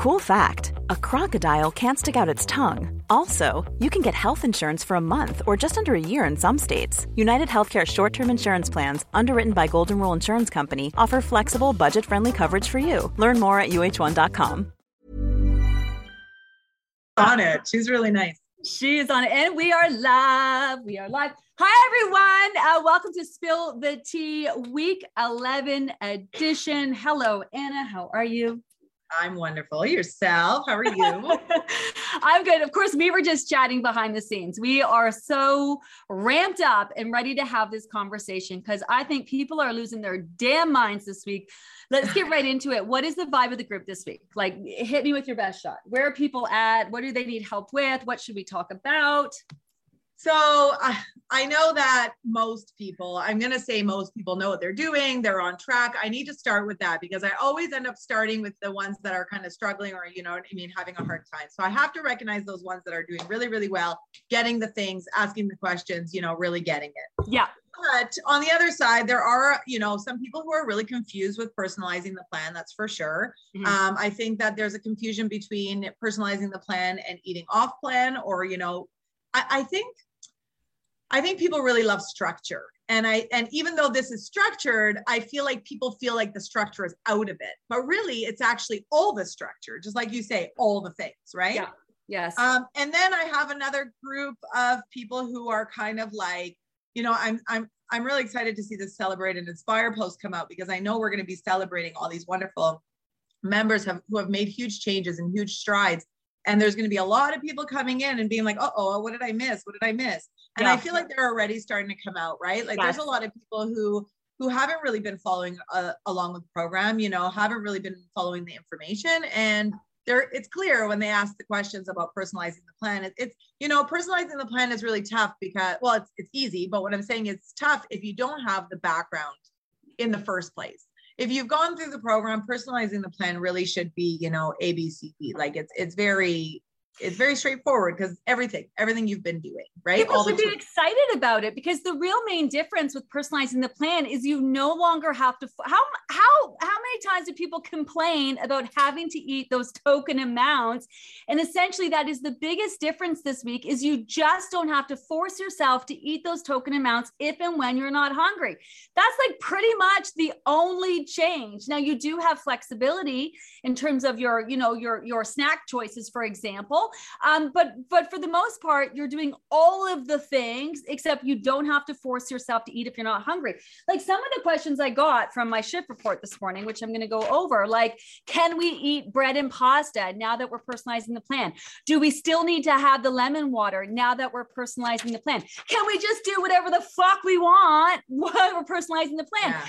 Cool fact a crocodile can't stick out its tongue. Also, you can get health insurance for a month or just under a year in some states. United Healthcare short term insurance plans, underwritten by Golden Rule Insurance Company, offer flexible, budget friendly coverage for you. Learn more at uh1.com. On it. She's really nice. She is on it. And we are live. We are live. Hi, everyone. Uh, welcome to Spill the Tea Week 11 edition. Hello, Anna. How are you? I'm wonderful. Yourself? How are you? I'm good. Of course, we were just chatting behind the scenes. We are so ramped up and ready to have this conversation because I think people are losing their damn minds this week. Let's get right into it. What is the vibe of the group this week? Like, hit me with your best shot. Where are people at? What do they need help with? What should we talk about? So uh, I know that most people, I'm going to say most people know what they're doing. They're on track. I need to start with that because I always end up starting with the ones that are kind of struggling or, you know I mean, having a hard time. So I have to recognize those ones that are doing really, really well, getting the things, asking the questions, you know, really getting it. Yeah. But on the other side, there are, you know, some people who are really confused with personalizing the plan. That's for sure. Mm-hmm. Um, I think that there's a confusion between personalizing the plan and eating off plan, or, you know, I, I think I think people really love structure. And I and even though this is structured, I feel like people feel like the structure is out of it. But really it's actually all the structure, just like you say, all the things, right? Yeah. Yes. Um, and then I have another group of people who are kind of like, you know, I'm I'm I'm really excited to see this celebrate and inspire post come out because I know we're going to be celebrating all these wonderful members have, who have made huge changes and huge strides. And there's going to be a lot of people coming in and being like, oh, what did I miss? What did I miss? And yeah. i feel like they're already starting to come out right like yes. there's a lot of people who who haven't really been following uh, along with the program you know haven't really been following the information and there it's clear when they ask the questions about personalizing the plan it, it's you know personalizing the plan is really tough because well it's, it's easy but what i'm saying is tough if you don't have the background in the first place if you've gone through the program personalizing the plan really should be you know abcd like it's it's very it's very straightforward because everything, everything you've been doing, right? People should be excited about it because the real main difference with personalizing the plan is you no longer have to. How how how many times do people complain about having to eat those token amounts? And essentially, that is the biggest difference this week. Is you just don't have to force yourself to eat those token amounts if and when you're not hungry. That's like pretty much the only change. Now you do have flexibility in terms of your you know your your snack choices, for example um, but but for the most part, you're doing all of the things except you don't have to force yourself to eat if you're not hungry. Like some of the questions I got from my shift report this morning, which I'm going to go over, like, can we eat bread and pasta now that we're personalizing the plan? Do we still need to have the lemon water now that we're personalizing the plan? Can we just do whatever the fuck we want while we're personalizing the plan? Yeah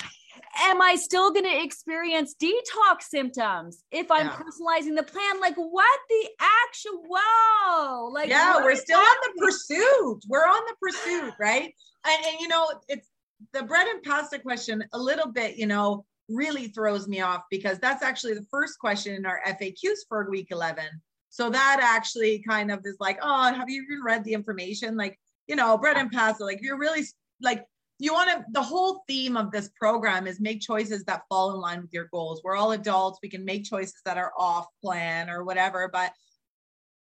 am I still going to experience detox symptoms if I'm yeah. personalizing the plan? Like, what the actual? Like, yeah, we're still happening? on the pursuit. We're on the pursuit, right? And, and you know, it's the bread and pasta question. A little bit, you know, really throws me off because that's actually the first question in our FAQs for week 11. So that actually kind of is like, oh, have you even read the information? Like, you know, bread and pasta. Like, you're really like you want to the whole theme of this program is make choices that fall in line with your goals we're all adults we can make choices that are off plan or whatever but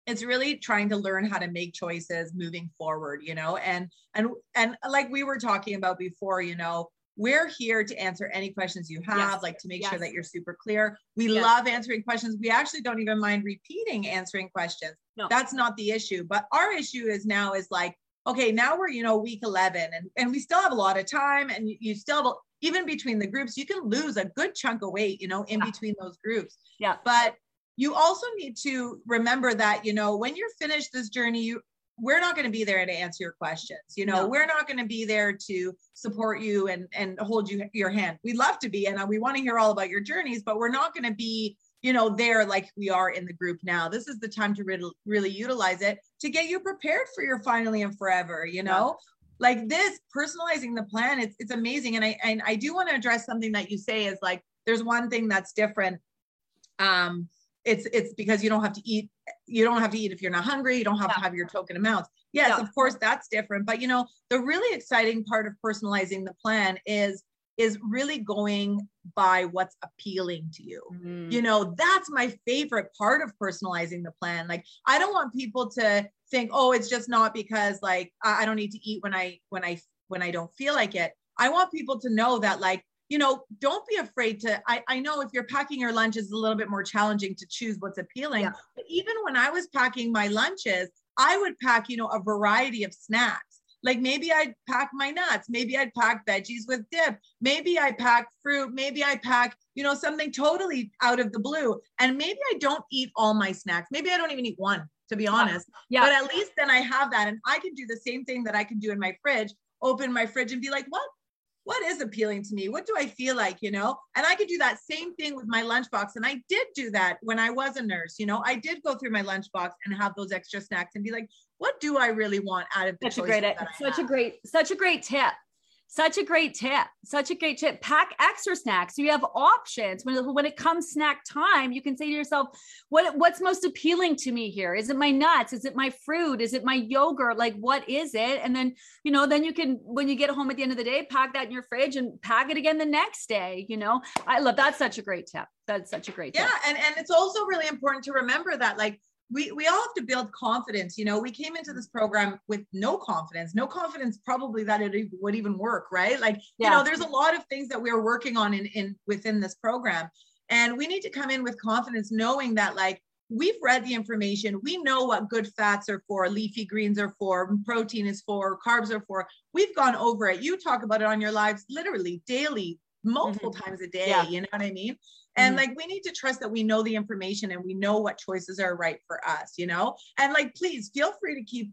it's really trying to learn how to make choices moving forward you know and and and like we were talking about before you know we're here to answer any questions you have yes. like to make yes. sure that you're super clear we yes. love answering questions we actually don't even mind repeating answering questions no. that's not the issue but our issue is now is like okay, now we're, you know, week 11 and, and we still have a lot of time and you, you still have, even between the groups, you can lose a good chunk of weight, you know, in yeah. between those groups. Yeah. But you also need to remember that, you know, when you're finished this journey, you, we're not going to be there to answer your questions. You know, no. we're not going to be there to support you and and hold you your hand. We'd love to be, and we want to hear all about your journeys, but we're not going to be you know there like we are in the group now this is the time to really really utilize it to get you prepared for your finally and forever you know yeah. like this personalizing the plan it's, it's amazing and i and i do want to address something that you say is like there's one thing that's different um it's it's because you don't have to eat you don't have to eat if you're not hungry you don't have yeah. to have your token amounts yes yeah. of course that's different but you know the really exciting part of personalizing the plan is is really going by what's appealing to you. Mm. You know, that's my favorite part of personalizing the plan. Like I don't want people to think, "Oh, it's just not because like I I don't need to eat when I when I when I don't feel like it." I want people to know that like you know, don't be afraid to. I, I know if you're packing your lunches, it's a little bit more challenging to choose what's appealing. Yeah. But even when I was packing my lunches, I would pack, you know, a variety of snacks. Like maybe I'd pack my nuts, maybe I'd pack veggies with dip, maybe I pack fruit, maybe I pack, you know, something totally out of the blue. And maybe I don't eat all my snacks. Maybe I don't even eat one, to be honest. Yeah. But at least then I have that. And I can do the same thing that I can do in my fridge, open my fridge and be like, what? What is appealing to me? What do I feel like, you know? And I could do that same thing with my lunchbox. And I did do that when I was a nurse. You know, I did go through my lunchbox and have those extra snacks and be like, what do I really want out of the such a great that I such a great such a great tip such a great tip such a great tip. Pack extra snacks. So you have options. When, when it comes snack time you can say to yourself what what's most appealing to me here? Is it my nuts? Is it my fruit? Is it my yogurt? Like what is it? And then you know then you can when you get home at the end of the day pack that in your fridge and pack it again the next day you know? I love that's such a great tip. That's such a great tip. Yeah and and it's also really important to remember that like we we all have to build confidence you know we came into this program with no confidence no confidence probably that it would even work right? Like Yeah. you know there's a lot of things that we're working on in in within this program and we need to come in with confidence knowing that like we've read the information we know what good fats are for leafy greens are for protein is for carbs are for. We've gone over it. You talk about it on your lives literally daily multiple times a day Yeah. you know what i mean? And Mhm. like we need to trust that we know the information and we know what choices are right for us you know? And like please feel free to keep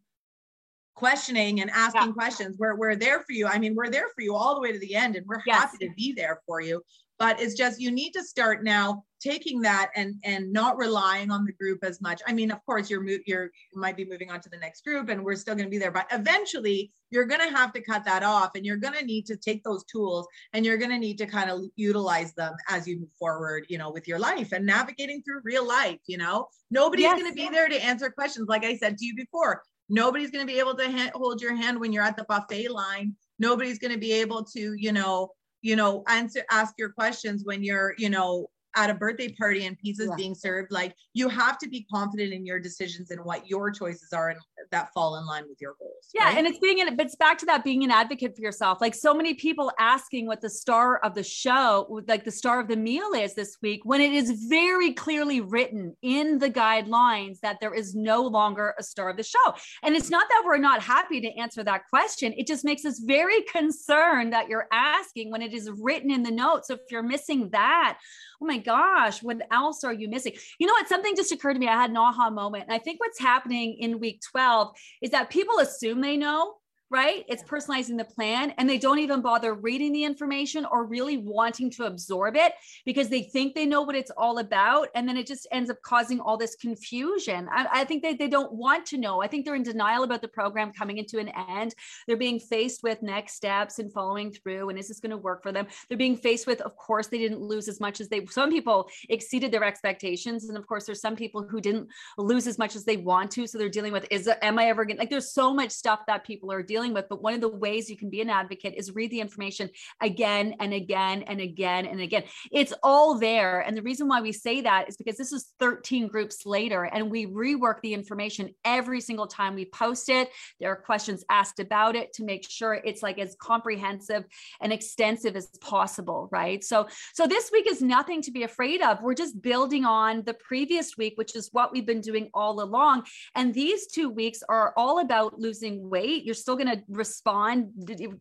questioning and asking questions. We're, we're there for you. I mean we're there for you all the way to the end and we're Yes. happy to be there for you but it's just you need to start now taking that and and not relying on the group as much. I mean of course you're you're you might be moving on to the next group and we're still going to be there but eventually you're going to have to cut that off and you're going to need to take those tools and you're going to need to kind of utilize them as you move forward you know with your life and navigating through real life you know? Nobody's Yes. going to be there to answer questions. Like i said to you before nobody's going to be able to ha- hold your hand when you're at the buffet line. Nobody's going to be able to you know you know answer ask your questions when you're you know at a birthday party and pizza's Yeah. being served like you have to be confident in your decisions and what your choices are and that fall in line with your goals Yeah, right? and it's being an but it's back to that being an advocate for yourself. Like so many people asking what the star of the show, like the star of the meal is this week, when it is very clearly written in the guidelines that there is no longer a star of the show. And it's not that we're not happy to answer that question. It just makes us very concerned that you're asking when it is written in the notes. So if you're missing that, oh my gosh, what else are you missing? You know what? Something just occurred to me. I had an aha moment. And I think what's happening in week 12 is that people assume they know right? It's personalizing the plan and they don't even bother reading the information or really wanting to absorb it because they think they know what it's all about. And then it just ends up causing all this confusion. I, I think that they don't want to know. I think they're in denial about the program coming into an end. They're being faced with next steps and following through. And is this going to work for them? They're being faced with, of course, they didn't lose as much as they, some people exceeded their expectations. And of course, there's some people who didn't lose as much as they want to. So they're dealing with, is, am I ever going to, like, there's so much stuff that people are dealing with. But one of the ways you can be an advocate is read the information again and again and again and again. It's all there. And the reason why we say that is because this is 13 groups later and we rework the information every single time we post it. There are questions asked about it to make sure it's like as comprehensive and extensive as possible, right? So so this week is nothing to be afraid of. We're just building on the previous week, which is what we've been doing all along. And these two weeks are all about losing weight. You're still going to respond.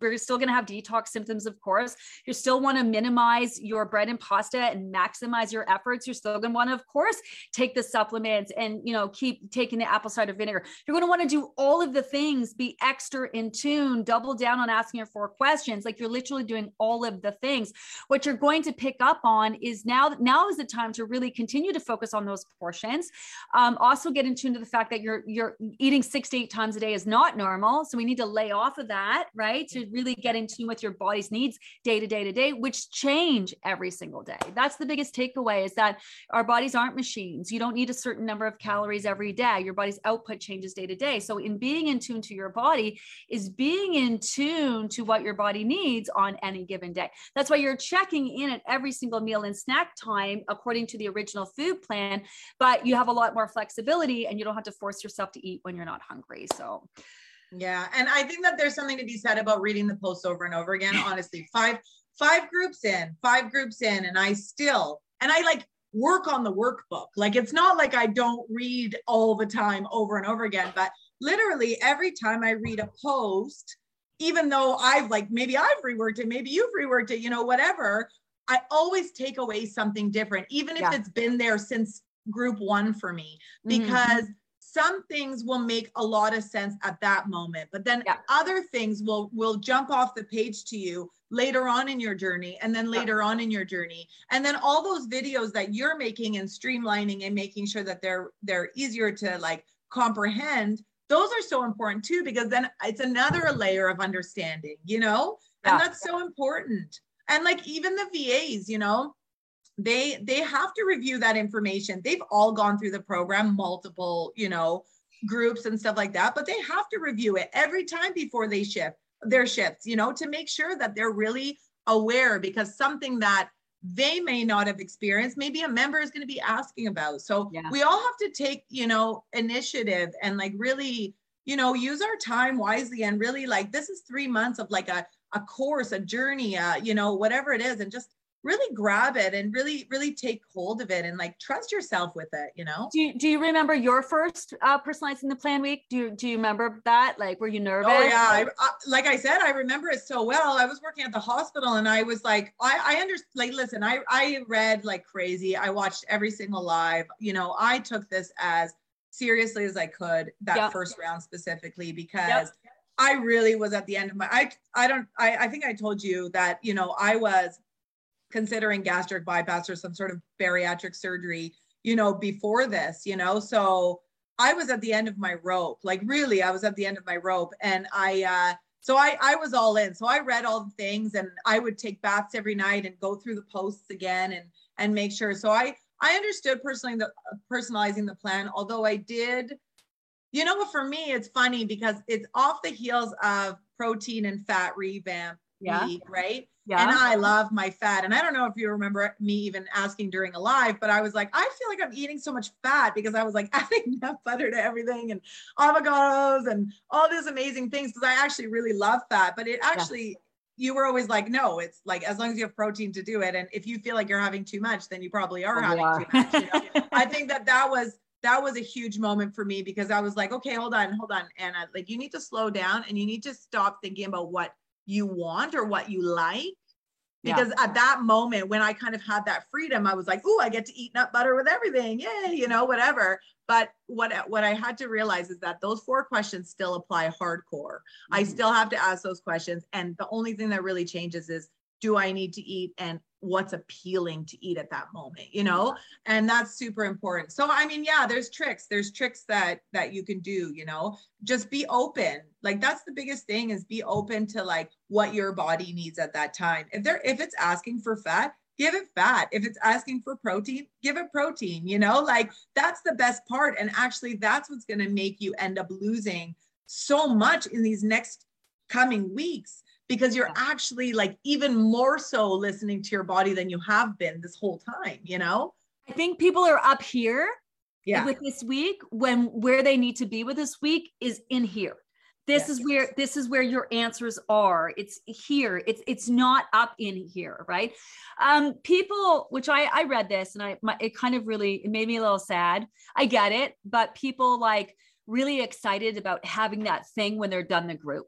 We're still going to have detox symptoms, of course. You still want to minimize your bread and pasta and maximize your efforts. You're still going to want to, of course, take the supplements and you know keep taking the apple cider vinegar. You're going to want to do all of the things, be extra in tune, double down on asking your four questions. Like you're literally doing all of the things. What you're going to pick up on is now. Now is the time to really continue to focus on those portions. Um, also, get in tune to the fact that you're you're eating six to eight times a day is not normal. So we need to lay off of that, right? To really get in tune with your body's needs day to day to day, which change every single day. That's the biggest takeaway is that our bodies aren't machines. You don't need a certain number of calories every day. Your body's output changes day to day. So in being in tune to your body is being in tune to what your body needs on any given day. That's why you're checking in at every single meal and snack time according to the original food plan, but you have a lot more flexibility and you don't have to force yourself to eat when you're not hungry. So yeah. And I think that there's something to be said about reading the posts over and over again. Honestly, five, five groups in, five groups in, and I still, and I like work on the workbook. Like it's not like I don't read all the time over and over again, but literally every time I read a post, even though I've like maybe I've reworked it, maybe you've reworked it, you know, whatever, I always take away something different, even if yeah. it's been there since group one for me, mm-hmm. because mm-hmm some things will make a lot of sense at that moment but then yeah. other things will will jump off the page to you later on in your journey and then later yeah. on in your journey and then all those videos that you're making and streamlining and making sure that they're they're easier to like comprehend those are so important too because then it's another layer of understanding you know yeah. and that's so important and like even the vas you know they they have to review that information they've all gone through the program multiple you know groups and stuff like that but they have to review it every time before they shift their shifts you know to make sure that they're really aware because something that they may not have experienced maybe a member is going to be asking about so yeah. we all have to take you know initiative and like really you know use our time wisely and really like this is three months of like a a course a journey uh you know whatever it is and just really grab it and really really take hold of it and like trust yourself with it you know? Do you, do you remember your first uh, personalizing the plan week? Do you do you remember that? Like were you nervous oh yeah. I, I, like i said i remember it so well. I was working at the hospital and i was like i i understand like listen i i read like crazy. I watched every single live. You know i took this as seriously as i could that yep. first round specifically because yep. I really was at the end of my I I don't I I think I told you that you know I was considering gastric bypass or some sort of bariatric surgery, you know, before this, you know. So I was at the end of my rope. Like really, I was at the end of my rope. And I uh so I I was all in. So I read all the things and I would take baths every night and go through the posts again and and make sure. So I I understood personally the personalizing the plan, although I did you know, for me, it's funny because it's off the heels of protein and fat revamp yeah. right? Yeah. And I love my fat. And I don't know if you remember me even asking during a live, but I was like, I feel like I'm eating so much fat because I was like adding nut butter to everything and avocados and all these amazing things because I actually really love fat. But it actually, yeah. you were always like, no, it's like as long as you have protein to do it. And if you feel like you're having too much, then you probably are oh, having too much. You know? I think that that was that was a huge moment for me because I was like, okay, hold on, hold on, Anna. Like you need to slow down and you need to stop thinking about what you want or what you like. Because yeah. at that moment, when I kind of had that freedom, I was like, "Oh, I get to eat nut butter with everything, yay!" You know, whatever. But what what I had to realize is that those four questions still apply hardcore. Mm-hmm. I still have to ask those questions, and the only thing that really changes is, do I need to eat, and what's appealing to eat at that moment you know? And that's super important. So i mean yeah there's tricks. There's tricks that that you can do you know? Just be open. Like that's the biggest thing is be open to like what your body needs at that time. If they're if it's asking for fat give it fat. If it's asking for protein give it protein you know? Like that's the best part. And actually that's what's going to make you end up losing so much in these next coming weeks because you're actually like even more so listening to your body than you have been this whole time, you know? I think people are up here yeah. with this week when where they need to be with this week is in here. This yes. is where this is where your answers are. It's here. It's it's not up in here, right? Um, people, which I I read this and I my, it kind of really it made me a little sad. I get it, but people like really excited about having that thing when they're done the group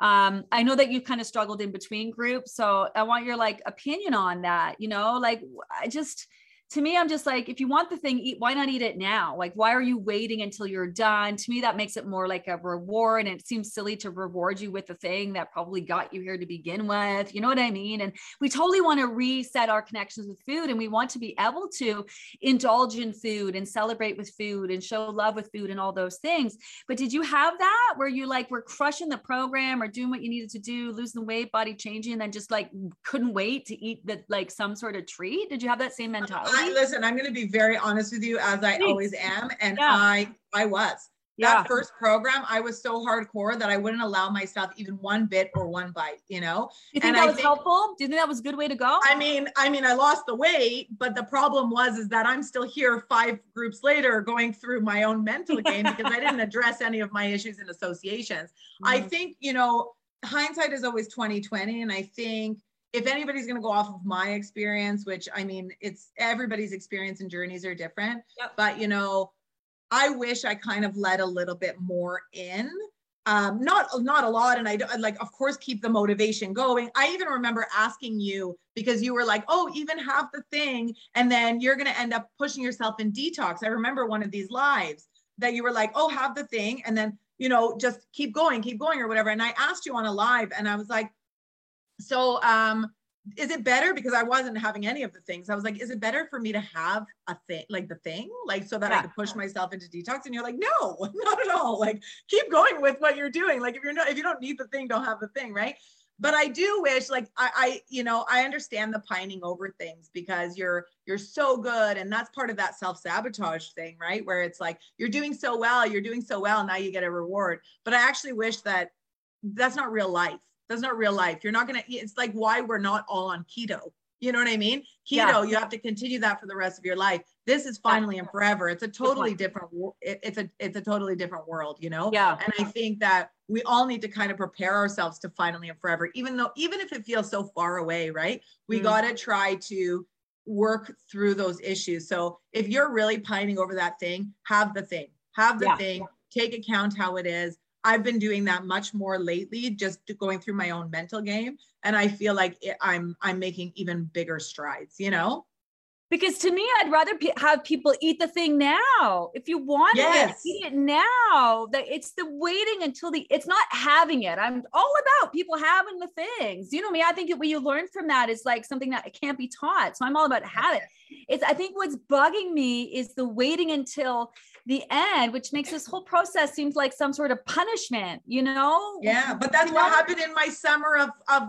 um i know that you kind of struggled in between groups so i want your like opinion on that you know like i just to me, I'm just like, if you want the thing, eat, why not eat it now? Like, why are you waiting until you're done? To me, that makes it more like a reward. And it seems silly to reward you with the thing that probably got you here to begin with. You know what I mean? And we totally want to reset our connections with food and we want to be able to indulge in food and celebrate with food and show love with food and all those things. But did you have that where you like were crushing the program or doing what you needed to do, losing weight, body changing, and then just like couldn't wait to eat the like some sort of treat? Did you have that same mentality? I, listen, I'm going to be very honest with you as I always am. And yeah. I, I was yeah. that first program, I was so hardcore that I wouldn't allow myself even one bit or one bite, you know? You think and that I was think, helpful? Do you think that was a good way to go? I mean, I mean, I lost the weight, but the problem was, is that I'm still here five groups later going through my own mental game because I didn't address any of my issues and associations. Mm-hmm. I think, you know, hindsight is always 2020. And I think if anybody's going to go off of my experience, which I mean, it's everybody's experience and journeys are different, yep. but you know, I wish I kind of let a little bit more in. Um, not not a lot, and I like, of course, keep the motivation going. I even remember asking you because you were like, "Oh, even have the thing," and then you're gonna end up pushing yourself in detox. I remember one of these lives that you were like, "Oh, have the thing," and then you know just keep going, keep going, or whatever. And I asked you on a live, and I was like, "So, um, is it better because I wasn't having any of the things? I was like, is it better for me to have a thing like the thing, like so that yeah. I could push myself into detox? And you're like, no, not at all. Like keep going with what you're doing. Like if you're not, if you don't need the thing, don't have the thing, right? But I do wish, like I, I, you know, I understand the pining over things because you're you're so good, and that's part of that self sabotage thing, right? Where it's like you're doing so well, you're doing so well, now you get a reward. But I actually wish that that's not real life that's not real life. You're not going to, it's like why we're not all on keto. You know what I mean? Keto, yeah. you have to continue that for the rest of your life. This is finally and forever. It's a totally different, it's a, it's a totally different world, you know? Yeah. And I think that we all need to kind of prepare ourselves to finally and forever, even though, even if it feels so far away, right? We mm. got to try to work through those issues. So if you're really pining over that thing, have the thing, have the yeah. thing, take account how it is, I've been doing that much more lately, just going through my own mental game, and I feel like it, I'm I'm making even bigger strides. You know. Because to me, I'd rather pe- have people eat the thing now. If you want yes. it, eat it now. That it's the waiting until the. It's not having it. I'm all about people having the things. You know me. I think what you learn from that is like something that can't be taught. So I'm all about have it. It's. I think what's bugging me is the waiting until the end, which makes this whole process seems like some sort of punishment, you know? Yeah, but that's what happened in my summer of of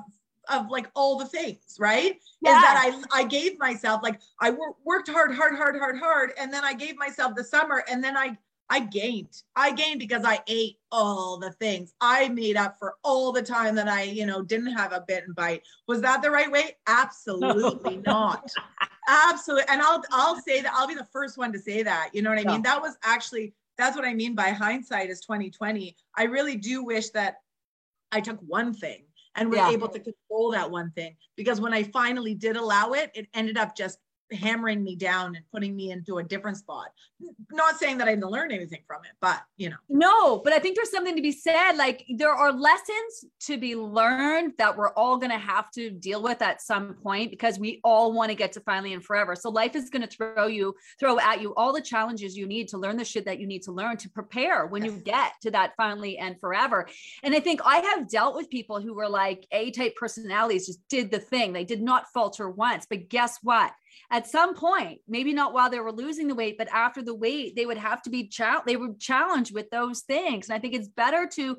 of like all the things, right? Yeah. Is that I I gave myself like I wor- worked hard, hard, hard, hard, hard, and then I gave myself the summer, and then I I gained. I gained because I ate all the things. I made up for all the time that I, you know, didn't have a bit and bite. Was that the right way? Absolutely not. Absolutely. And I'll I'll say that I'll be the first one to say that. You know what I mean? That was actually that's what I mean by hindsight is 2020. I really do wish that I took one thing and was yeah. able to control that one thing because when I finally did allow it, it ended up just hammering me down and putting me into a different spot. Not saying that I didn't learn anything from it, but you know. No, but I think there's something to be said. Like there are lessons to be learned that we're all going to have to deal with at some point because we all want to get to finally and forever. So life is going to throw you, throw at you all the challenges you need to learn the shit that you need to learn to prepare when you get to that finally and forever. And I think I have dealt with people who were like A type personalities, just did the thing. They did not falter once. But guess what? At some point, maybe not while they were losing the weight, but after the weight, they would have to be cha- they were challenged with those things. And I think it's better to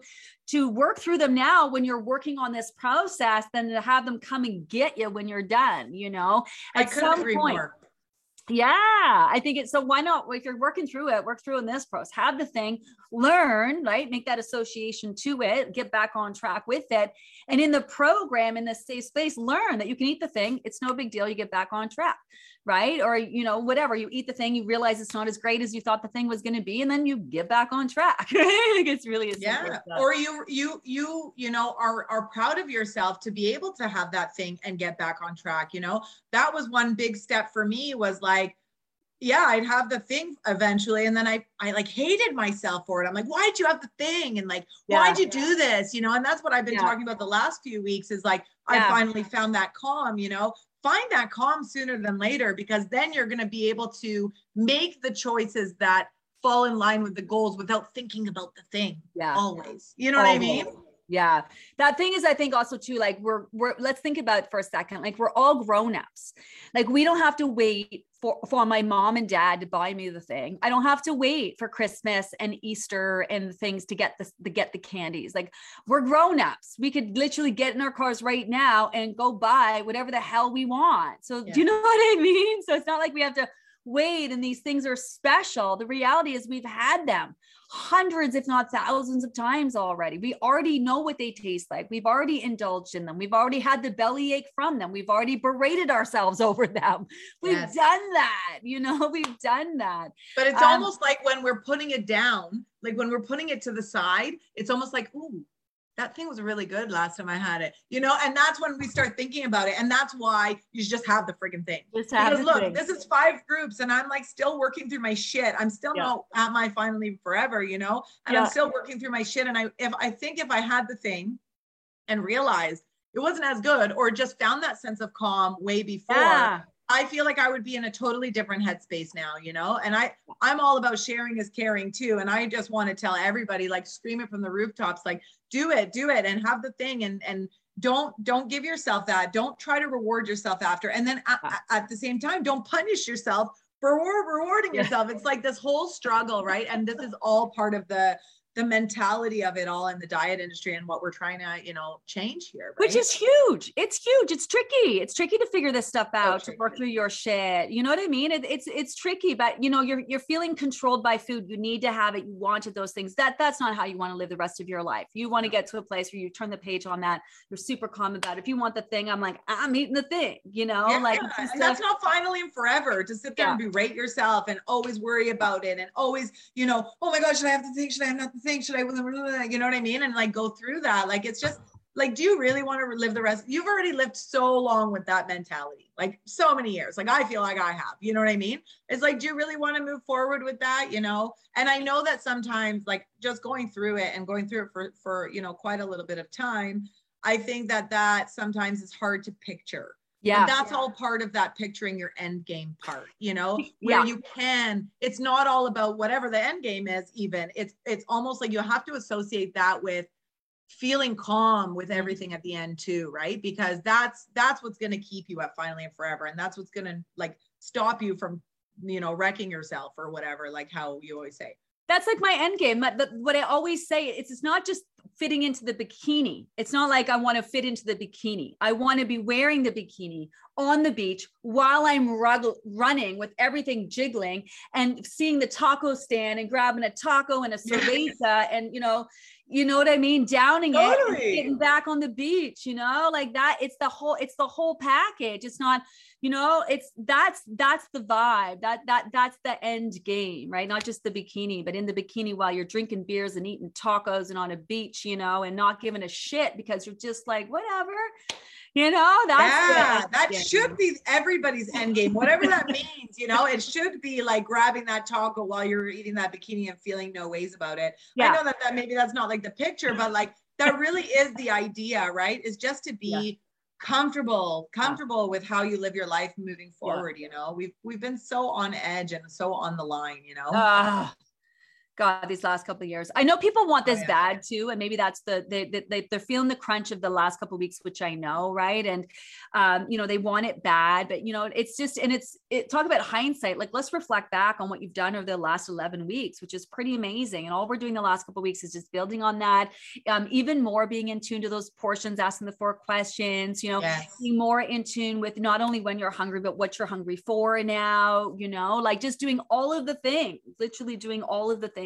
to work through them now when you're working on this process than to have them come and get you when you're done, you know. At some point. More. Yeah, I think it's so. Why not? If you're working through it, work through in this process, have the thing, learn, right? Make that association to it, get back on track with it. And in the program, in the safe space, learn that you can eat the thing. It's no big deal. You get back on track right? Or, you know, whatever, you eat the thing, you realize it's not as great as you thought the thing was going to be, and then you get back on track. It's really yeah. Or you, you, you, you know, are, are proud of yourself to be able to have that thing and get back on track. You know, that was one big step for me was like, yeah, I'd have the thing eventually. And then I, I like hated myself for it. I'm like, why'd you have the thing? And like, yeah. why'd you do this? You know, and that's what I've been yeah. talking about the last few weeks is like, I finally found that calm, you know, find that calm sooner than later because then you're going to be able to make the choices that fall in line with the goals without thinking about the thing Yeah. always you know what i mean Yeah. That thing is, I think also too, like we're, we're, let's think about for a second. Like we're all grown-ups. Like we don't have to wait for, for my mom and dad to buy me the thing. I don't have to wait for Christmas and Easter and things to get this, to get the candies. Like we're grown-ups. We could literally get in our cars right now and go buy whatever the hell we want. So Yeah. do you know what I mean? So it's not like we have to wait and these things are special. The reality is we've had them hundreds, if not thousands of times already. We already know what they taste like. We've already indulged in them. We've already had the bellyache from them. We've already berated ourselves over them. We've Yes. done that. You know, we've done that. But it's Um, almost like when we're putting it down, like when we're putting it to the side, it's almost like, ooh, that thing was really good last time I had it, you know? And that's when we start thinking about it. And that's why you just have the friggin' thing. Just have Because look, thing. this is five groups and I'm like still working through my shit. I'm still Yeah. not at my finally forever, you know? And Yeah. I'm still working through my shit. And I if I think if I had the thing and realized it wasn't as good or just found that sense of calm way before, yeah. I feel like I would be in a totally different headspace now, you know? And I I'm all about sharing is caring too. And I just want to tell everybody, like scream it from the rooftops, like do it, do it and have the thing and and don't don't give yourself that. Don't try to reward yourself after. And then at, at the same time, don't punish yourself for reward- rewarding Yeah. yourself. It's like this whole struggle, right? And this is all part of the the mentality of it all in the diet industry and what we're trying to, you know, change here. Which is huge. It's huge. It's tricky. It's tricky to figure this stuff out, to work through your shit. You know what I mean? It, it's it's tricky, but you know, you're you're feeling controlled by food. You need to have it. You wanted those things. That that's not how you want to live the rest of your life. You want to get to a place where you turn the page on that. You're super calm about it. If you want the thing, I'm like, I'm eating the thing. You know, Yeah, like and that's not finally and forever to sit there and berate yourself and always worry about it and always, you know, oh my God, should I have the thing? Should I have not the thing? Should I, you know what I mean? And like go through that. Like it's just like, do you really want to live the rest? You've already lived so long with that mentality, like so many years. Like I feel like I have, you know what I mean? It's like, do you really want to move forward with that? You know? And I know that sometimes like just going through it and going through it for, for, you know, quite a little bit of time. I think that that sometimes is hard to picture. Yeah. But that's all part of that picturing your end game part, you know, where Yeah. you can, it's not all about whatever the end game is, even. It's it's almost like you have to associate that with feeling calm with everything at the end too, right? Because that's that's what's gonna keep you at finally and forever. And that's what's gonna like stop you from, you know, wrecking yourself or whatever, like how you always say. that's like my end game. But the, what I always say, it's, it's not just fitting into the bikini. It's not like I want to fit into the bikini. I want to be wearing the bikini on the beach while I'm rug- running with everything jiggling and seeing the taco stand and grabbing a taco and a cerveza and you know, you know what I mean, downing it, and getting back on the beach. You know, like that. It's the whole. It's the whole package. It's not you know it's that's that's the vibe that that that's the end game right not just the bikini but in the bikini while you're drinking beers and eating tacos and on a beach you know and not giving a shit because you're just like whatever you know that's yeah, that should be everybody's end game, whatever that means. You know, it should be like grabbing that taco while you're eating that bikini and feeling no ways about it. Yeah. I know that that maybe that's not like the picture, but like that really is the idea, right? Is just to be comfortable, comfortable with how you live your life moving forward. You know, we've we've been so on edge and so on the line. You know, Ah, God, these last couple of years. I know people want Oh, this yeah. bad too, and maybe that's the they, they- they they're feeling the crunch of the last couple of weeks, which I know, right? And um, you know they want it bad, but you know it's just and it's it talk about hindsight. Like let's reflect back on what you've done over the last eleven weeks, which is pretty amazing. And all we're doing the last couple of weeks is just building on that, um, even more being in tune to those portions, asking the four questions. You know, yes. be more in tune with not only when you're hungry, but what you're hungry for now, you know, like just doing all of the things, literally doing all of the things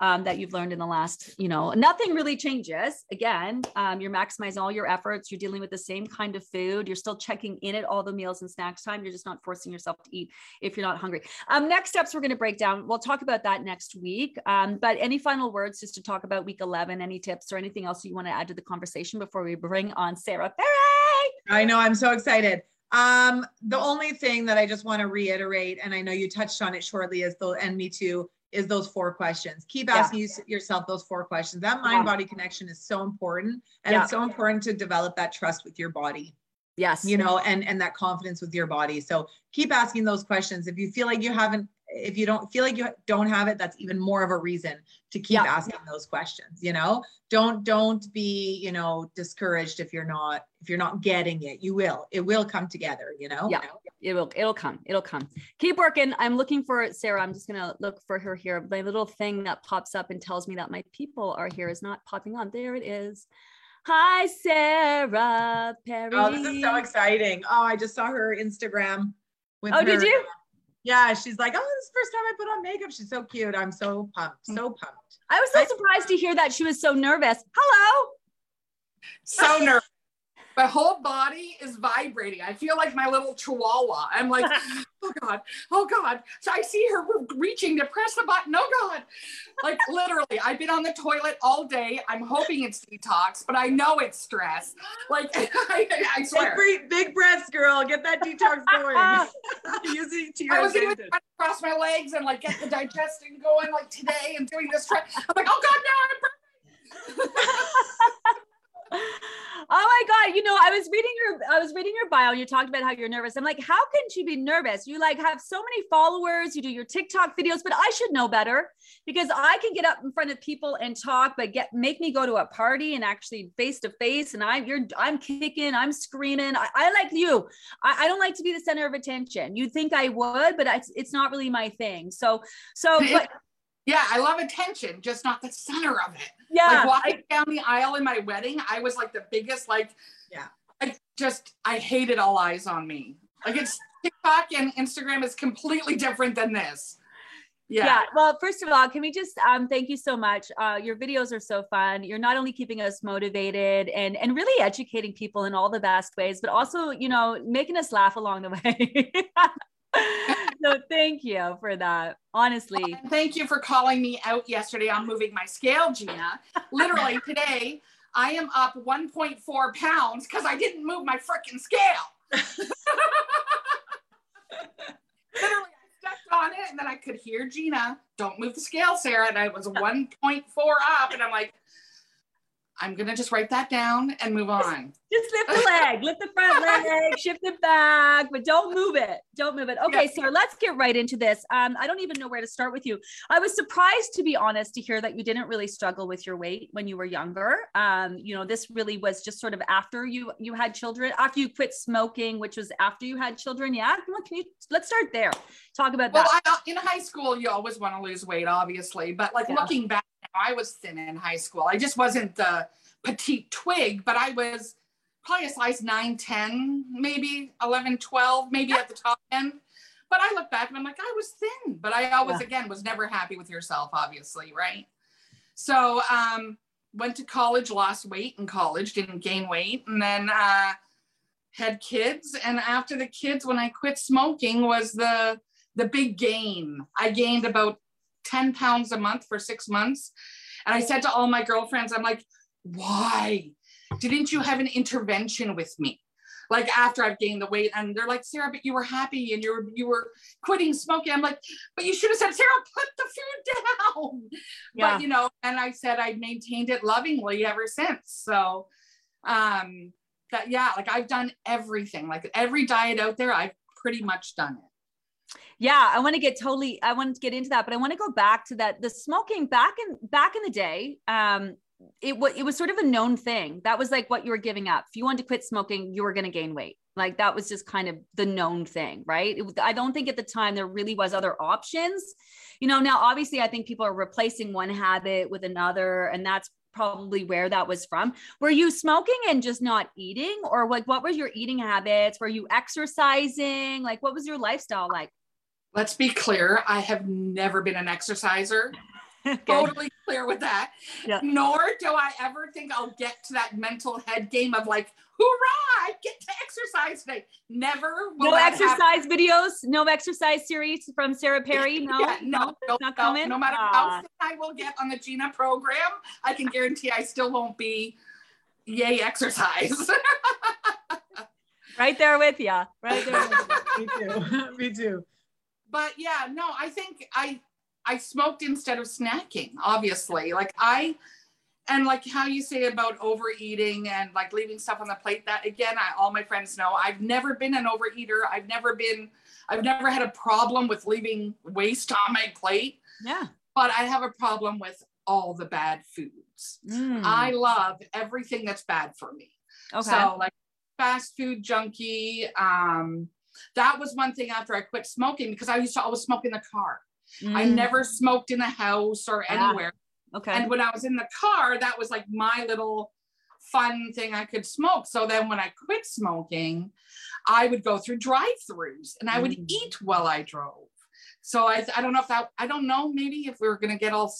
um, that you've learned in the last, you know, nothing really changes. Again, um, you're maximizing all your efforts. You're dealing with the same kind of food. You're still checking in at all the meals and snacks time. You're just not forcing yourself to eat if you're not hungry. Um, next steps we're going to break down. We'll talk about that next week. Um, but any final words just to talk about week 11, any tips or anything else you want to add to the conversation before we bring on Sarah Perry? I know. I'm so excited. Um, the only thing that I just want to reiterate, and I know you touched on it shortly, is the and me too, is those four questions. Keep Yeah. asking you, yourself those four questions. That mind body connection is so important, and Yeah. it's so important to develop that trust with your body. Yes. You know, and and that confidence with your body. So keep asking those questions. If you feel like you haven't if you don't feel like you don't have it, that's even more of a reason to keep yeah. asking those questions. You know, don't don't be you know discouraged if you're not if you're not getting it. You will. It will come together. You know. Yeah, it will. It'll come. It'll come. Keep working. I'm looking for Sarah. I'm just gonna look for her here. My little thing that pops up and tells me that my people are here is not popping on. There it is. Hi, Sarah Perry. Oh, this is so exciting. Oh, I just saw her Instagram. With oh, her. did you? Yeah, she's like, oh, this is the first time I put on makeup. She's so cute. I'm so pumped, so pumped. I was so surprised to hear that she was so nervous. Hello. So nervous my whole body is vibrating. I feel like my little chihuahua. I'm like, oh God, oh God. So I see her reaching to press the button. Oh God. Like literally, I've been on the toilet all day. I'm hoping it's detox, but I know it's stress. Like I, I swear. Big, big breaths, girl. Get that detox going. Using to your I was even trying to cross my legs and like get the digesting going like today and doing this. I'm like, oh God, now I'm oh my god you know i was reading your i was reading your bio you talked about how you're nervous. I'm like how can she be nervous? You like have so many followers you do your tiktok videos but i should know better because i can get up in front of people and talk but get make me go to a party and actually face to face and i'm you're i'm kicking i'm screaming. I, I like you. I, I, don't like to be the center of attention. You'd think i would but it's, it's not really my thing. So so but yeah, I love attention, just not the center of it. Yeah. Like walking down the aisle in my wedding, I was like the biggest, like, yeah. I just, I hated all eyes on me. Like it's TikTok and Instagram is completely different than this. Yeah. yeah. Well, first of all, can we just um, thank you so much? Uh, your videos are so fun. You're not only keeping us motivated and and really educating people in all the best ways, but also you know making us laugh along the way. so thank you for that. Honestly. And thank you for calling me out yesterday on moving my scale, Gina. Literally today, I am up 1.4 pounds because I didn't move my freaking scale. Literally, I stepped on it and then I could hear Gina, don't move the scale, Sarah. And I was 1.4 up. And I'm like, I'm gonna just write that down and move on. Just lift the leg, lift the front leg, shift it back, but don't move it. Don't move it. Okay, yeah. so let's get right into this. Um, I don't even know where to start with you. I was surprised, to be honest, to hear that you didn't really struggle with your weight when you were younger. Um, you know, this really was just sort of after you you had children, after you quit smoking, which was after you had children. Yeah, come on, can you let's start there. Talk about well, that. Well, in high school, you always want to lose weight, obviously, but like yeah. looking back I was thin in high school. I just wasn't the petite twig, but I was probably a size 9, 10, maybe 11, 12, maybe at the top end. But I look back and I'm like, I was thin, but I always, yeah. again, was never happy with yourself, obviously, right? So, um, went to college, lost weight in college, didn't gain weight, and then uh, had kids. And after the kids, when I quit smoking, was the the big gain. I gained about 10 pounds a month for six months. And I said to all my girlfriends, I'm like, why didn't you have an intervention with me? Like after I've gained the weight, and they're like, Sarah, but you were happy and you were you were quitting smoking. I'm like, but you should have said, Sarah, put the food down. Yeah. But you know, and I said I maintained it lovingly ever since. So um that yeah, like I've done everything, like every diet out there, I've pretty much done it yeah i want to get totally i want to get into that but i want to go back to that the smoking back in back in the day um it was it was sort of a known thing that was like what you were giving up if you wanted to quit smoking you were going to gain weight like that was just kind of the known thing right it, i don't think at the time there really was other options you know now obviously i think people are replacing one habit with another and that's probably where that was from. Were you smoking and just not eating, or like what were your eating habits? Were you exercising? Like what was your lifestyle like? Let's be clear. I have never been an exerciser. totally clear with that. Yeah. Nor do I ever think I'll get to that mental head game of like, hoorah, I get to exercise today. Never. no exercise happen. videos, no exercise series from Sarah Perry. No, yeah, no, no, no, not coming. No matter how thin I will get on the Gina program, I can guarantee I still won't be yay exercise. right there with you. Right there. Me too. Me too but yeah, no, I think I I smoked instead of snacking, obviously. Like I and like how you say about overeating and like leaving stuff on the plate that again I, all my friends know i've never been an overeater i've never been i've never had a problem with leaving waste on my plate Yeah. but i have a problem with all the bad foods Mm. i love everything that's bad for me okay. so like fast food junkie um that was one thing after i quit smoking because i used to always smoke in the car i Mm. never smoked in the house or Yeah. anywhere Okay. and when I was in the car, that was like my little fun thing I could smoke. So then when I quit smoking, I would go through drive-throughs and I would Mm. eat while I drove. So I, I don't know if that I don't know maybe if we were gonna get all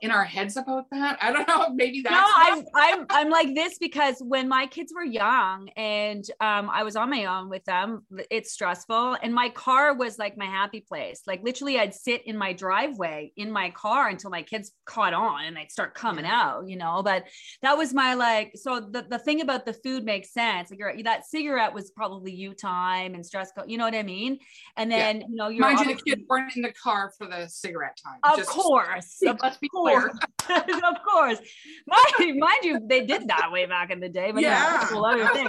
in our heads about that. I don't know. Maybe that's no, I'm I'm I'm like this because when my kids were young and um, I was on my own with them, it's stressful. And my car was like my happy place. Like literally, I'd sit in my driveway in my car until my kids caught on and I'd start coming out, you know. But that was my like. So the, the thing about the food makes sense. Like you're, that cigarette was probably you time and stress. You know what I mean? And Yeah. then you know you're mind you, the kids weren't in the car for the cigarette time. Of Just- course, Let's be course. of course. Mind, mind you, they did that way back in the day, but yeah, that's a other thing.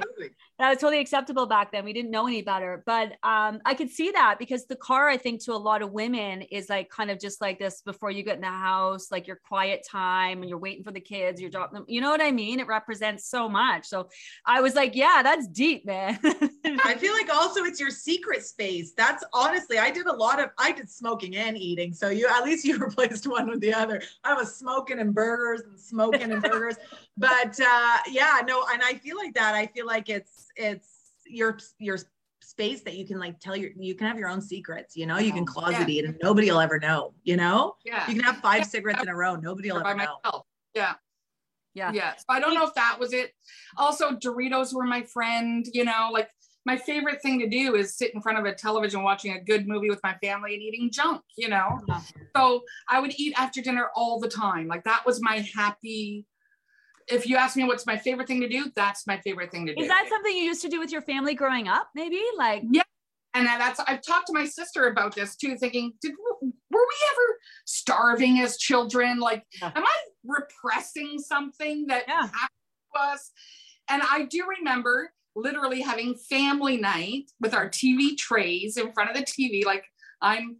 That was totally acceptable back then. We didn't know any better, but um, I could see that because the car, I think, to a lot of women is like kind of just like this before you get in the house, like your quiet time and you're waiting for the kids, you're dropping them. You know what I mean? It represents so much. So I was like, yeah, that's deep, man. I feel like also it's your secret space. That's honestly, I did a lot of, I did smoking and eating. So you, at least you replaced one with the other. I was smoking and burgers and smoking and burgers. But uh, yeah, no, and I feel like that. I feel like it's, it's your, your space that you can like tell your, you can have your own secrets, you know, you can closet eat and nobody will ever know, you know, Yeah. you can have five Yeah. cigarettes in a row. Nobody will by ever know. myself. Yeah. yeah. Yeah. So I don't know if that was it. Also, Doritos were my friend, you know, like my favorite thing to do is sit in front of a television watching a good movie with my family and eating junk, you know. Yeah. So I would eat after dinner all the time. Like that was my happy. If you ask me what's my favorite thing to do, that's my favorite thing to do. Is that something you used to do with your family growing up? Maybe like, yeah. and that's I've talked to my sister about this too, thinking, did were we ever starving as children? Like, Yeah. am I repressing something that Yeah. happened to us? And I do remember literally having family night with our TV trays in front of the TV. Like I'm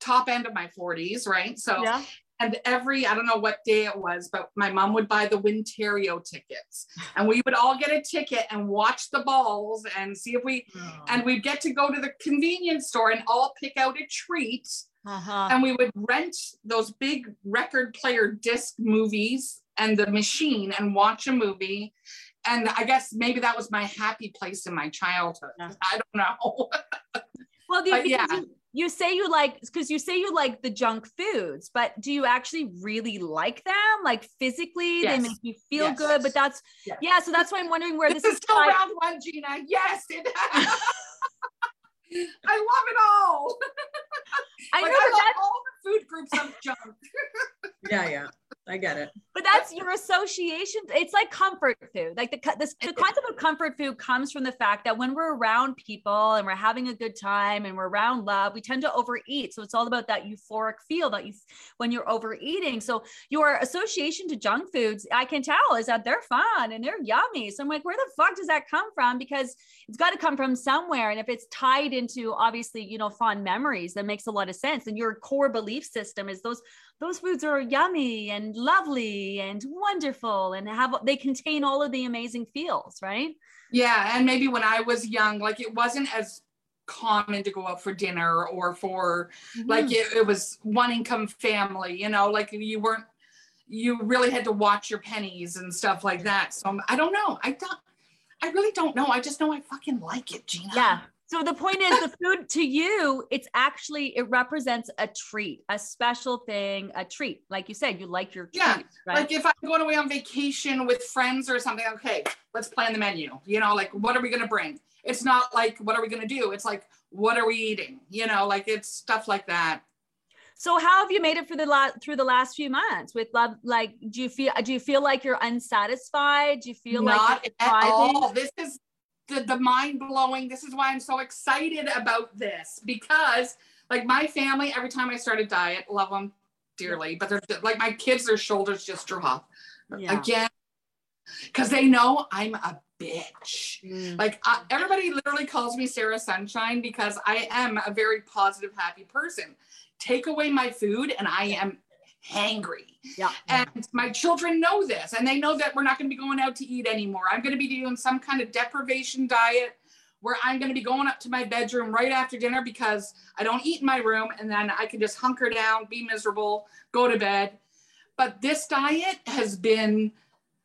top end of my 40s, right? So yeah. and every I don't know what day it was, but my mom would buy the Wintario tickets, and we would all get a ticket and watch the balls and see if we and we'd get to go to the convenience store and all pick out a treat Uh-huh. and we would rent those big record player disc movies and the machine and watch a movie and i guess maybe that was my happy place in my childhood Yeah. i don't know Well, do you, yeah. you, you say you like because you say you like the junk foods, but do you actually really like them? Like physically, they make you feel Yes. good. But that's Yes. yeah. So that's why I'm wondering where this this, is still tied- round one gina yes it i love it all I like, know, I love all the food groups of junk Yeah, yeah, I get it. but that's your association. It's like comfort food. Like the this, the concept of comfort food comes from the fact that when we're around people and we're having a good time and we're around love, we tend to overeat. So it's all about that euphoric feel that you when you're overeating. So your association to junk foods, I can tell, is that they're fun and they're yummy. So I'm like, where the fuck does that come from? Because it's got to come from somewhere. And if it's tied into obviously, you know, fond memories, that makes a lot of sense. And your core belief system is those those foods are yummy and lovely and wonderful and have they contain all of the amazing feels, right? Yeah, and maybe when I was young, like it wasn't as common to go out for dinner or for like mm. it, it was one income family, you know, like you weren't you really had to watch your pennies and stuff like that. So I don't know. I don't I really don't know. I just know I fucking like it, Gina. Yeah. So the point is the food to you, it's actually it represents a treat, a special thing, a treat. Like you said, you like your Yeah, treat, right? Like if I'm going away on vacation with friends or something, okay, let's plan the menu. You know, like what are we gonna bring? It's not like what are we gonna do? It's like what are we eating? You know, like it's stuff like that. So how have you made it for the last through the last few months with love? Like, do you feel do you feel like you're unsatisfied? Do you feel not like you're at all. This is the, the mind blowing. This is why I'm so excited about this because, like, my family, every time I start a diet, love them dearly, but they're like my kids, their shoulders just drop. yeah. again because they know I'm a bitch. Mm. Like I, everybody literally calls me Sarah Sunshine because I am a very positive, happy person. Take away my food and I am hangry. Yeah. And my children know this and they know that we're not going to be going out to eat anymore. I'm going to be doing some kind of deprivation diet where I'm going to be going up to my bedroom right after dinner because I don't eat in my room and then I can just hunker down, be miserable, go to bed. But this diet has been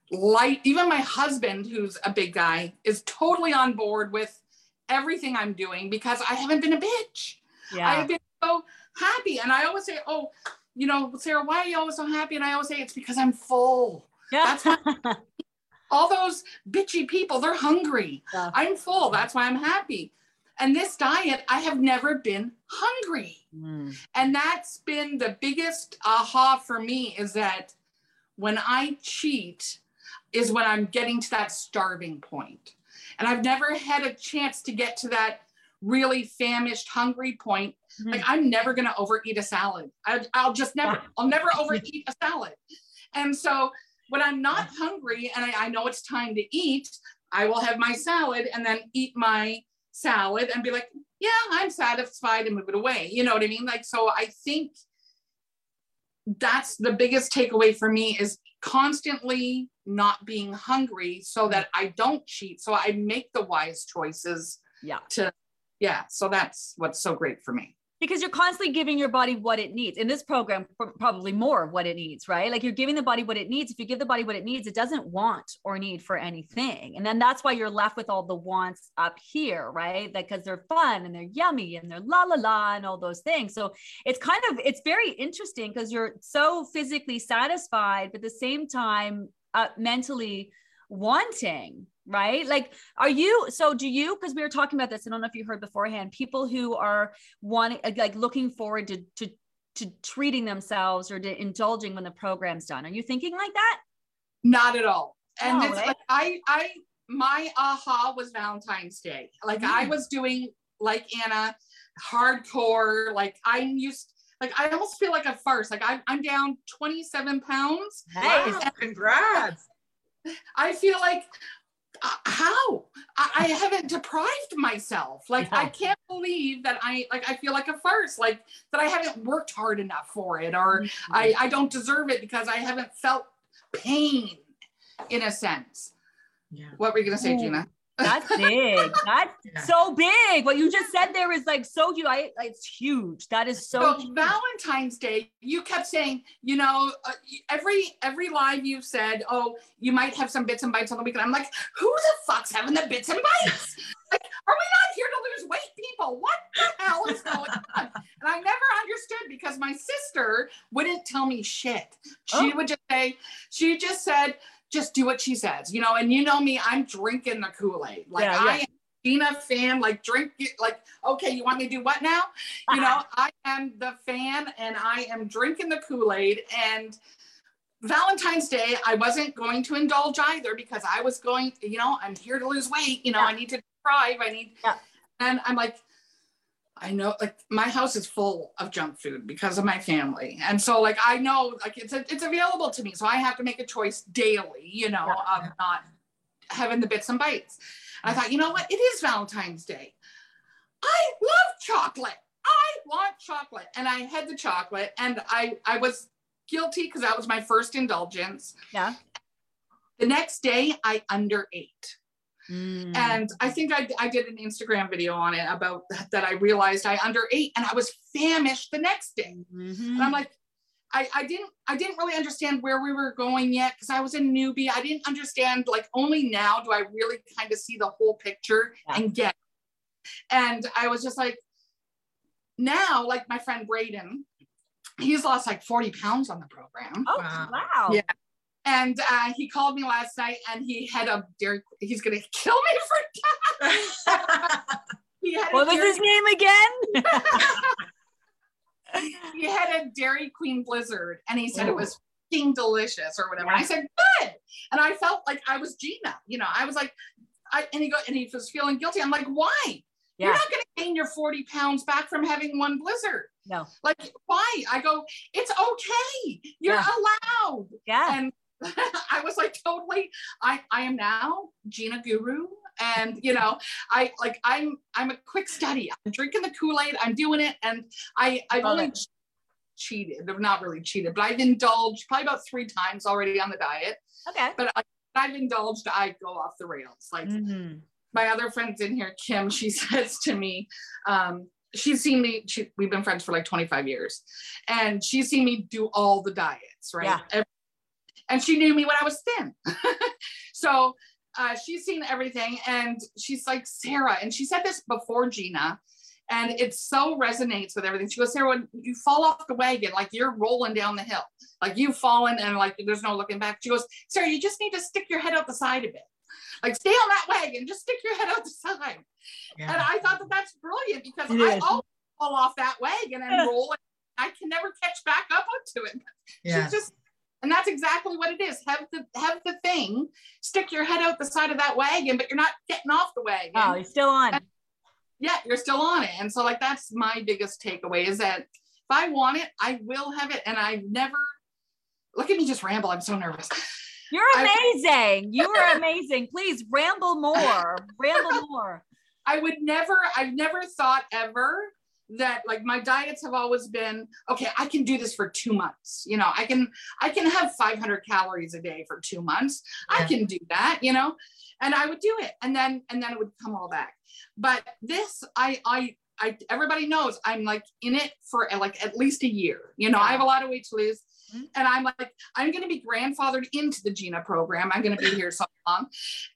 light. Even my husband, who's a big guy, is totally on board with everything I'm doing because I haven't been a bitch. Yeah. I have been so happy. And I always say, Oh, you know, Sarah, why are you always so happy? And I always say it's because I'm full. Yeah. That's why all those bitchy people, they're hungry. Yeah. I'm full. That's why I'm happy. And this diet, I have never been hungry. Mm. And that's been the biggest aha for me is that when I cheat, is when I'm getting to that starving point. And I've never had a chance to get to that really famished, hungry point. Mm-hmm. Like I'm never going to overeat a salad. I, will just never, I'll never overeat a salad. And so when I'm not hungry and I, I know it's time to eat, I will have my salad and then eat my salad and be like, yeah, I'm satisfied and move it away. You know what I mean? Like, so I think that's the biggest takeaway for me is constantly not being hungry so that I don't cheat. So I make the wise choices. Yeah. To yeah. So that's what's so great for me. Because you're constantly giving your body what it needs. In this program probably more of what it needs right? Like you're giving the body what it needs. If you give the body what it needs it doesn't want or need for anything. And then that's why you're left with all the wants up here right? Because they're fun and they're yummy and they're la la la and all those things. So it's kind of it's very interesting because you're so physically satisfied but at the same time uh, mentally wanting right like are you so do you because we were talking about this i don't know if you heard beforehand people who are wanting uh, like looking forward to to to treating themselves or to indulging when the program's done are you thinking like that not at all and it's like i i my aha was valentine's day like mm. i was doing like anna hardcore like i'm used like I almost feel like a farce. Like I'm, I'm down 27 pounds. Nice. Wow, congrats. I feel like how? I, I, haven't deprived myself. Like yeah. i can't believe that i like i feel like a farce like that i haven't worked hard enough for it or mm-hmm. I, I don't deserve it because i haven't felt pain in a sense. Yeah. What were you going to say gina that's big. That's yeah. so big. What you just said there is like so huge. I, it's huge. That is so. So Valentine's Day, you kept saying, you know, uh, every every live you said, oh, you might have some bits and bites on the weekend. I'm like, who the fuck's having the bits and bites? like, are we not here to lose weight, people? What the hell is going on? And I never understood because my sister wouldn't tell me shit. She oh. would just say, she just said, just do what she says, you know. And you know me, I'm drinking the Kool Aid. Like yeah, yeah. I am Tina fan, like drink like, okay, you want me to do what now? You know, I am the fan and I am drinking the Kool-Aid. And Valentine's Day, I wasn't going to indulge either because I was going, you know, I'm here to lose weight, you know, yeah. I need to thrive. I need yeah. and I'm like, I know like my house is full of junk food because of my family. And so like I know like it's a, it's available to me. So I have to make a choice daily, you know, yeah. of not having the bits and bites. And I thought, you know what? It is Valentine's Day. I love chocolate. I want chocolate. And I had the chocolate and I I was guilty because that was my first indulgence. Yeah. The next day I underate. Mm. And I think I, I did an Instagram video on it about that, that I realized I underate and I was famished the next day. Mm-hmm. And I'm like, I, I didn't I didn't really understand where we were going yet because I was a newbie. I didn't understand like only now do I really kind of see the whole picture yeah. and get. It. And I was just like, now like my friend Braden, he's lost like 40 pounds on the program. Oh wow. Yeah. And uh, he called me last night and he had a dairy, he's going to kill me for that. what was his name again? he had a Dairy Queen Blizzard and he said Ooh. it was delicious or whatever. Yeah. I said, good. And I felt like I was Gina, you know, I was like, I, and he go, and he was feeling guilty. I'm like, why? Yeah. You're not going to gain your 40 pounds back from having one blizzard. No. Like, why? I go, it's okay. You're yeah. allowed. Yeah. And I was like totally, I, I am now Gina Guru. And you know, I like I'm I'm a quick study. I'm drinking the Kool-Aid, I'm doing it, and I I've Love only it. cheated, not really cheated, but I've indulged probably about three times already on the diet. Okay. But I, I've indulged, I go off the rails. Like Mm-hmm. my other friends in here, Kim, she says to me, um, she's seen me, she, we've been friends for like 25 years, and she's seen me do all the diets, right? Yeah. Every- and she knew me when I was thin. so uh, she's seen everything, and she's like, Sarah, and she said this before Gina. And it so resonates with everything. She goes, Sarah, when you fall off the wagon, like you're rolling down the hill, like you've fallen and like there's no looking back. She goes, Sarah, you just need to stick your head out the side of it. Like stay on that wagon, just stick your head out the side. And I thought that that's brilliant because I always fall off that wagon and Yeah. roll. I can never catch back up onto it. yeah. She's just, and that's exactly what it is. Have the have the thing, stick your head out the side of that wagon, but you're not getting off the wagon. Oh, he's still on. Yeah, you're still on it. And so like that's my biggest takeaway is that if I want it, I will have it. And I never look at me just ramble. I'm so nervous. You're I- amazing. You are amazing. Please ramble more. Ramble more. I would never, I've never thought ever that like my diets have always been okay i can do this for two months you know i can i can have 500 calories a day for two months i can do that you know and i would do it and then and then it would come all back but this i i I, everybody knows I'm like in it for like at least a year. You know, I have a lot of weight to lose. Mhm. And I'm like, I'm going to be grandfathered into the Gina program. I'm going to be here so long.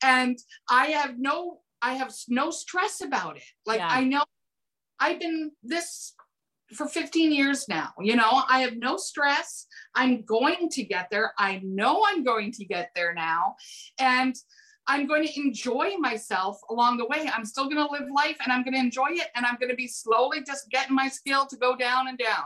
And I have no, I have no stress about it. Like Yeah. I know I've been this for 15 years now. You know, I have no stress. I'm going to get there. I know I'm going to get there now. And I'm going to enjoy myself along the way. I'm still going to live life and I'm going to enjoy it. And I'm going to be slowly just getting my skill to go down and down.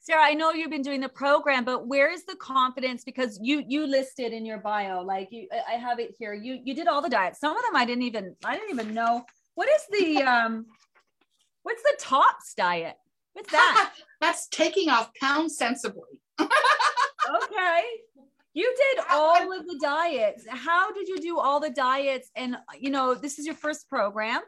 Sarah, I know you've been doing the program, but where is the confidence? Because you you listed in your bio, like you, I I have it here. You you did all the diets. Some of them I didn't even I didn't even know. What is the um, what's the tops diet? What's that? That's taking off pounds sensibly. okay. You did all of the diets. How did you do all the diets? And you know, this is your first program,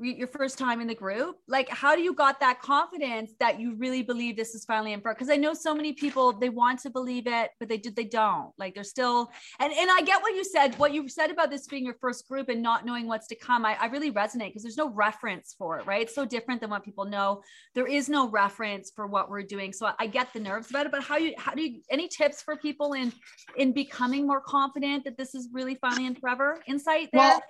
your first time in the group. Like, how do you got that confidence that you really believe this is finally in front? Because I know so many people they want to believe it, but they did they don't. Like they're still and and I get what you said. What you said about this being your first group and not knowing what's to come. I, I really resonate because there's no reference for it, right? It's so different than what people know there is no reference for what we're doing so i get the nerves about it but how you how do you any tips for people in in becoming more confident that this is really finally and forever insight Well,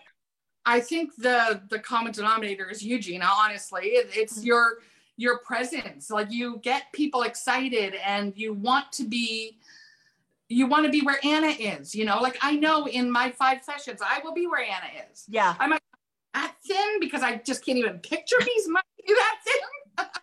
I think the the common denominator is Eugene. Honestly, It- it's mm-hmm. your your presence. Like you get people excited, and you want to be you want to be where Anna is. You know, like I know in my five sessions, I will be where Anna is. yeah I might That thin because I just can't even picture these might be that thin.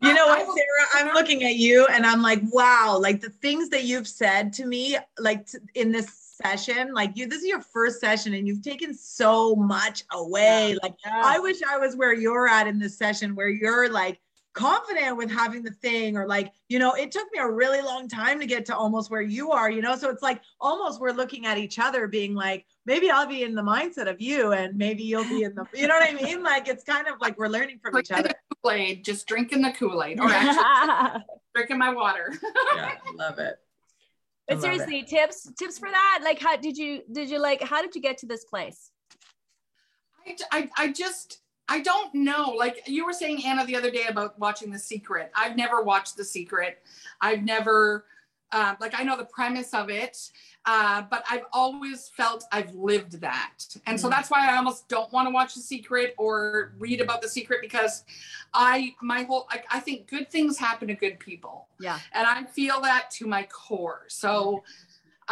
You know what, I will- Sarah? I'm looking at you and I'm like, wow, like the things that you've said to me, like t- in this session, like you, this is your first session and you've taken so much away. Like, I wish I was where you're at in this session, where you're like confident with having the thing, or like, you know, it took me a really long time to get to almost where you are, you know? So it's like almost we're looking at each other, being like, maybe I'll be in the mindset of you and maybe you'll be in the, you know what I mean? Like, it's kind of like we're learning from each other. Kool-Aid, just drinking the Kool-Aid, or actually drinking my water. Yeah, love it. I but love seriously tips tips for that like how did you did you like how did you get to this place I, I, I just I don't know. Like you were saying, Anna, the other day about watching The Secret. I've never watched The Secret. I've never uh, like I know the premise of it, uh, but I've always felt I've lived that, and so Mm. that's why I almost don't want to watch The Secret or read about The Secret because I my whole like I think good things happen to good people yeah and I feel that to my core. So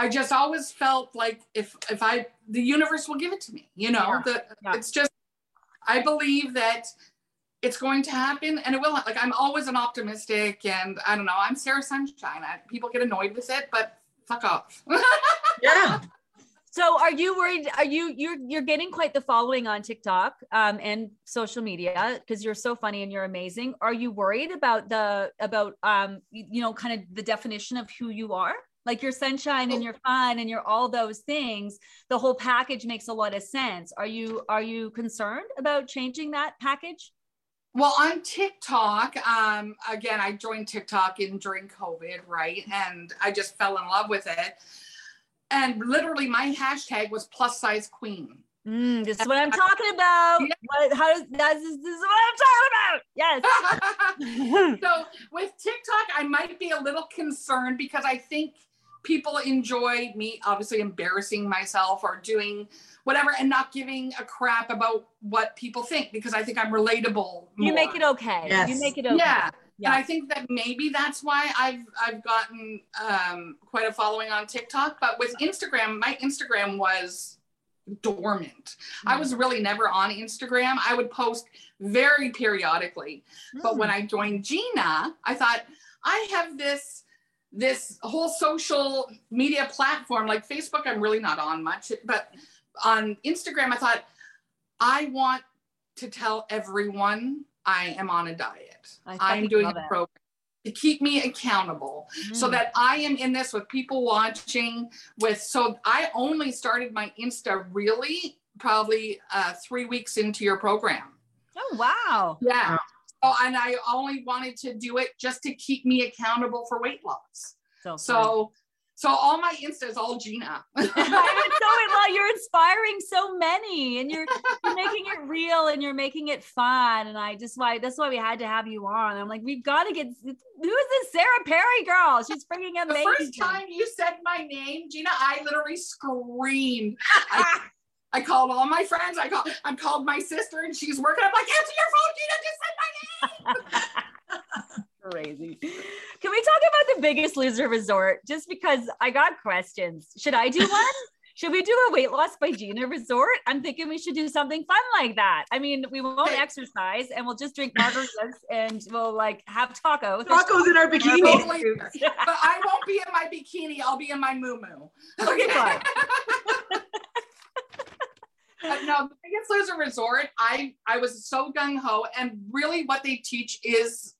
I just always felt like if if I the universe will give it to me, you know, Yeah. the Yeah. it's just I believe that it's going to happen and it will like I'm always an optimistic and I don't know, I'm Sarah Sunshine. I, people get annoyed with it, but fuck off. Yeah. so are you worried are you you're you're getting quite the following on tiktok um, and social media because you're so funny and you're amazing. Are you worried about the about um you you know kind of the definition of who you are? Like your sunshine and your fun and your all those things the whole package makes a lot of sense. Are you are you concerned about changing that package well, on TikTok, um, again, I joined TikTok in during COVID, right? And I just fell in love with it. And literally, my hashtag was plus size queen. Mm, this is what I'm talking about. Yeah. What, how does this, this is what I'm talking about? Yes. so with TikTok, I might be a little concerned because I think people enjoy me obviously embarrassing myself or doing whatever and not giving a crap about what people think because I think I'm relatable. You make it okay. Yes. You make it okay. Yeah. Yeah. And I think that maybe that's why I've I've gotten um, quite a following on TikTok. But with Instagram, my Instagram was dormant. Mm. I hmm. was really never on Instagram. I would post very periodically. Mm. But when hmm. I joined Gina, I thought I have this this whole social media platform like Facebook. I'm really not on much, but on Instagram, I thought I want to tell everyone I am on a diet. I'm doing a program to keep me accountable mm. so that I am in this with people watching with so I only started my Insta really probably uh, three weeks into your program. Oh wow. Yeah. Oh, and I only wanted to do it just to keep me accountable for weight loss. So, so so all my Insta is all Gina. so well, you're inspiring so many, and you're you're making it real, and you're making it fun. And I just why that's why we had to have you on. I'm like, we've got to get who is this Sarah Perry girl? She's bringing amazing. The first time you said my name, Gina, I literally screamed. I, I called all my friends. I called I called my sister, and she's working. I'm like, answer your phone, Gina. Just said my name. crazy. Can we talk about the biggest loser resort? Just because I got questions. Should I do one? should we do a weight loss by Gina resort? I'm thinking we should do something fun like that. I mean, we won't exercise and we'll just drink margaritas and we'll like have tacos. Tacos in our bikinis. but I won't be in my bikini. I'll be in my moo Okay, fine. No, the biggest loser resort. I I was so gung ho, and really, what they teach is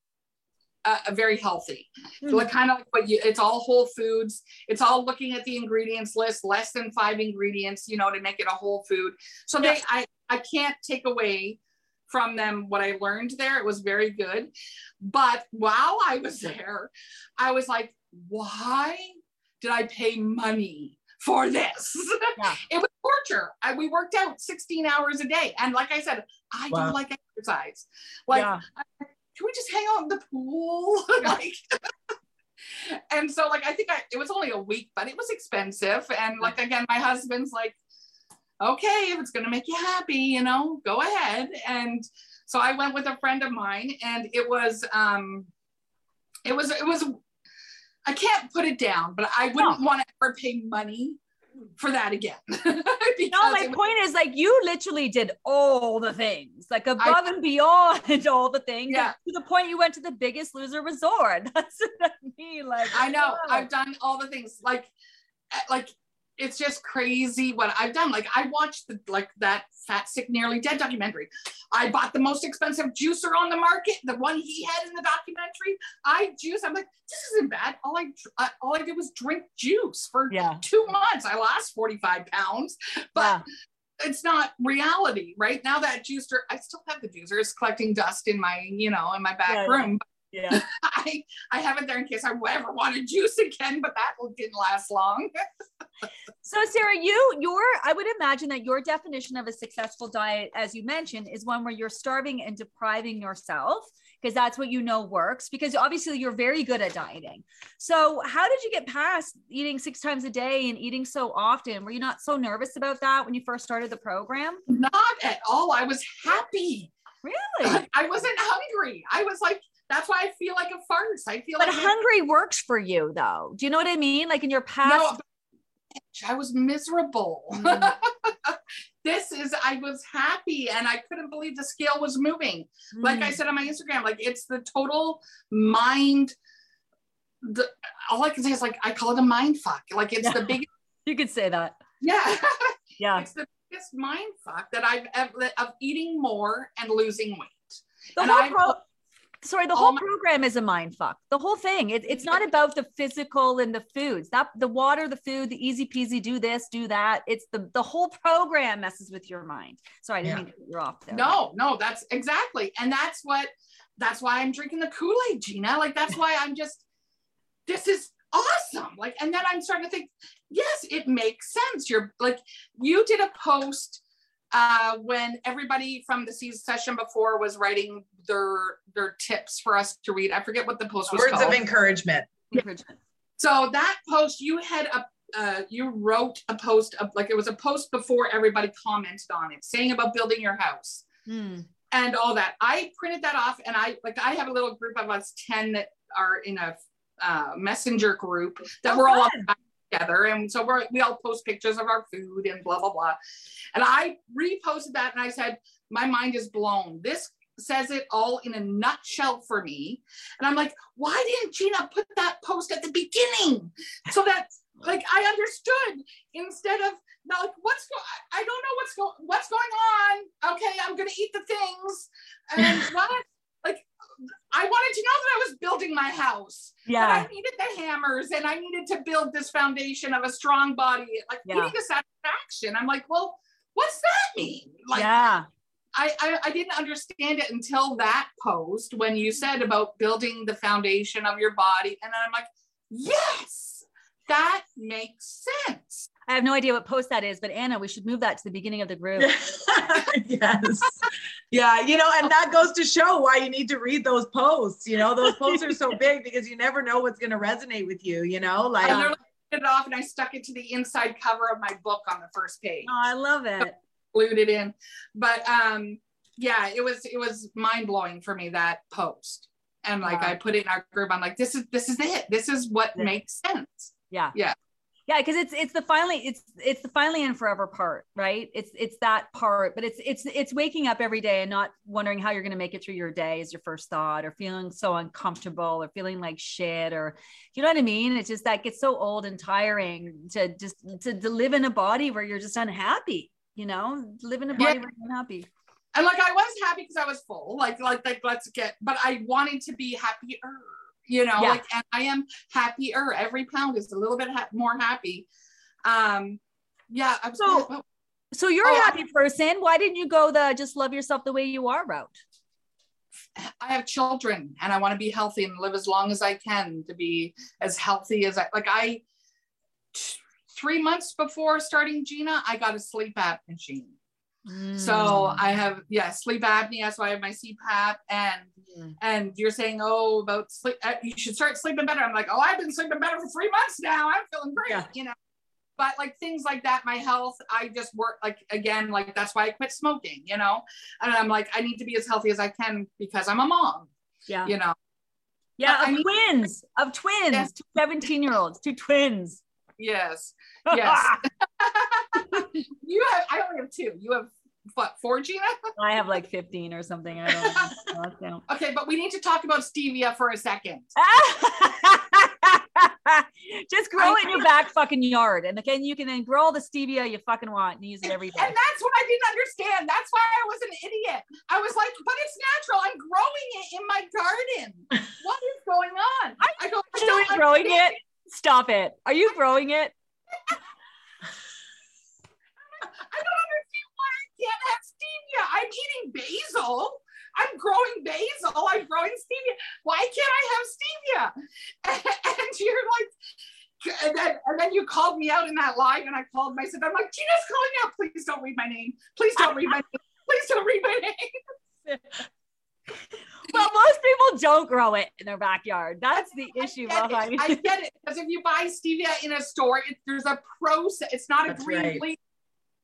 uh, very healthy. Mm-hmm. So like kind of like what you, it's all whole foods. It's all looking at the ingredients list, less than five ingredients, you know, to make it a whole food. So yeah. they, I, I can't take away from them what I learned there. It was very good. But while I was there, I was like, why did I pay money for this? Yeah. it was torture. I, we worked out 16 hours a day. And like I said, I wow. don't like exercise. Like yeah. I, can we just hang out in the pool? like, and so like I think I, it was only a week, but it was expensive. And like again, my husband's like, okay, if it's gonna make you happy, you know, go ahead. And so I went with a friend of mine, and it was um, it was it was I can't put it down, but I wouldn't no. want to ever pay money for that again. no, my point is like you literally did all the things, like above I, and beyond all the things. Yeah. To the point you went to the biggest loser resort. That's what I mean. Like I know wow. I've done all the things. Like eh, like it's just crazy what I've done. Like I watched the like that Fat Sick Nearly Dead documentary. I bought the most expensive juicer on the market, the one he had in the documentary. I juice. I'm like, this isn't bad. All I uh, all I did was drink juice for yeah. two months. I lost 45 pounds, but. Yeah. It's not reality, right? Now that juicer, I still have the juicer. It's collecting dust in my, you know, in my back yeah, room. Yeah. I, I have it there in case I ever want to juice again, but that didn't last long. so Sarah, you, your, I would imagine that your definition of a successful diet, as you mentioned, is one where you're starving and depriving yourself because that's what you know works because obviously you're very good at dieting. So how did you get past eating six times a day and eating so often? Were you not so nervous about that when you first started the program? Not at all. I was happy. Really? I wasn't hungry. I was like, that's why I feel like a farce. I feel but like hungry works for you though. Do you know what I mean? Like in your past. No, I was miserable. Mm. this is I was happy and I couldn't believe the scale was moving. Mm. Like I mm. said on my Instagram, like it's the total mind. The all I can say is like I call it a mind fuck. Like it's yeah. the biggest. You could say that. Yeah. Yeah. it's the biggest mind fuck that I've ever of eating more and losing weight. The and whole pro- sorry the whole my- program is a mind fuck. The whole thing it, it's not about the physical and the foods. That the water the food the easy peasy do this do that. It's the the whole program messes with your mind. Sorry i didn't yeah. mean to cut you off there no no that's exactly and that's what that's why i'm drinking the kool-aid gina. Like that's why i'm just this is awesome. Like and then i'm starting to think yes it makes sense. You're like you did a post uh, when everybody from the season session before was writing their their tips for us to read. I forget what the post was Words called. of encouragement. encouragement. So that post you had a uh, you wrote a post of, like it was a post before everybody commented on it saying about building your house mm. and all that. I printed that off and I like I have a little group of us 10 that are in a uh, messenger group that oh, we're all together. And so we're, we all post pictures of our food and blah, blah, blah. And I reposted that and I said, my mind is blown. This says it all in a nutshell for me. And I'm like, why didn't Gina put that post at the beginning? So that like I understood instead of now like what's going I don't know what's going what's going on. Okay, I'm gonna eat the things. And what I wanted to know that I was building my house. Yeah. I needed the hammers and I needed to build this foundation of a strong body, like yeah. needing a satisfaction. I'm like, well, what's that mean? Like, yeah. I, I, I didn't understand it until that post when you said about building the foundation of your body. And I'm like, yes, that makes sense. I have no idea what post that is, but Anna, we should move that to the beginning of the group. yes. Yeah. You know, and that goes to show why you need to read those posts. You know, those posts are so big because you never know what's going to resonate with you, you know, like. I literally it off and I stuck it to the inside cover of my book on the first page. Oh, I love it. Glued it in. But um, yeah, it was, it was mind blowing for me that post. And like, wow. I put it in our group. I'm like, this is, this is it. This is what yeah. makes sense. Yeah. Yeah yeah because it's it's the finally it's it's the finally and forever part right? It's it's that part but it's it's it's waking up every day and not wondering how you're going to make it through your day is your first thought or feeling so uncomfortable or feeling like shit or you know what i mean? It's just that gets so old and tiring to just to, to live in a body where you're just unhappy you know? Live in a body yeah. where you're unhappy. And like i was happy because i was full like like like let's get but i wanted to be happier you know, yeah. like, and I am happier. Every pound is a little bit ha- more happy. Um, yeah. I'm so, oh, so you're oh, a happy person. Why didn't you go the just love yourself the way you are route? I have children and I want to be healthy and live as long as I can to be as healthy as I like. I t- three months before starting Gina, I got a sleep app machine. So mm. I have yeah sleep apnea, so I have my CPAP, and mm. and you're saying oh about sleep, uh, you should start sleeping better. I'm like oh I've been sleeping better for three months now. I'm feeling great, yeah. you know. But like things like that, my health, I just work like again like that's why I quit smoking, you know. And I'm like I need to be as healthy as I can because I'm a mom. Yeah, you know. Yeah, of twins, of twins, yes. two 17 year olds, two twins. Yes. Yes. you have I only have two. You have what four Gina? I have like 15 or something. I don't know. okay, but we need to talk about stevia for a second. Just grow it in your back fucking yard. And again, you can then grow all the stevia you fucking want and use it every day. And that's what I didn't understand. That's why I was an idiot. I was like, but it's natural. I'm growing it in my garden. What is going on? I go, still growing it. Stop it. Are you growing it? I don't understand why I can't have stevia. I'm eating basil. I'm growing basil. I'm growing stevia. Why can't I have stevia? And, and you're like, and then, and then you called me out in that live, and I called myself. I'm like, Gina's calling out. Please don't read my name. Please don't read my name. Please don't read my name. well, most people don't grow it in their backyard. That's the issue I behind it. I get it because if you buy stevia in a store, it, there's a process. It's not That's a green right. leaf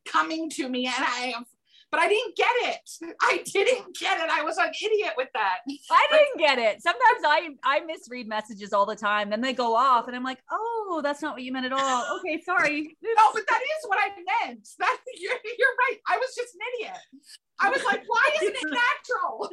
coming to me, and I am. But I didn't get it. I didn't get it. I was an idiot with that. I didn't get it. Sometimes I I misread messages all the time. Then they go off, and I'm like, oh, that's not what you meant at all. Okay, sorry. no, but that is what I meant. That you're, you're right. I was just an idiot. I was like, why isn't it natural?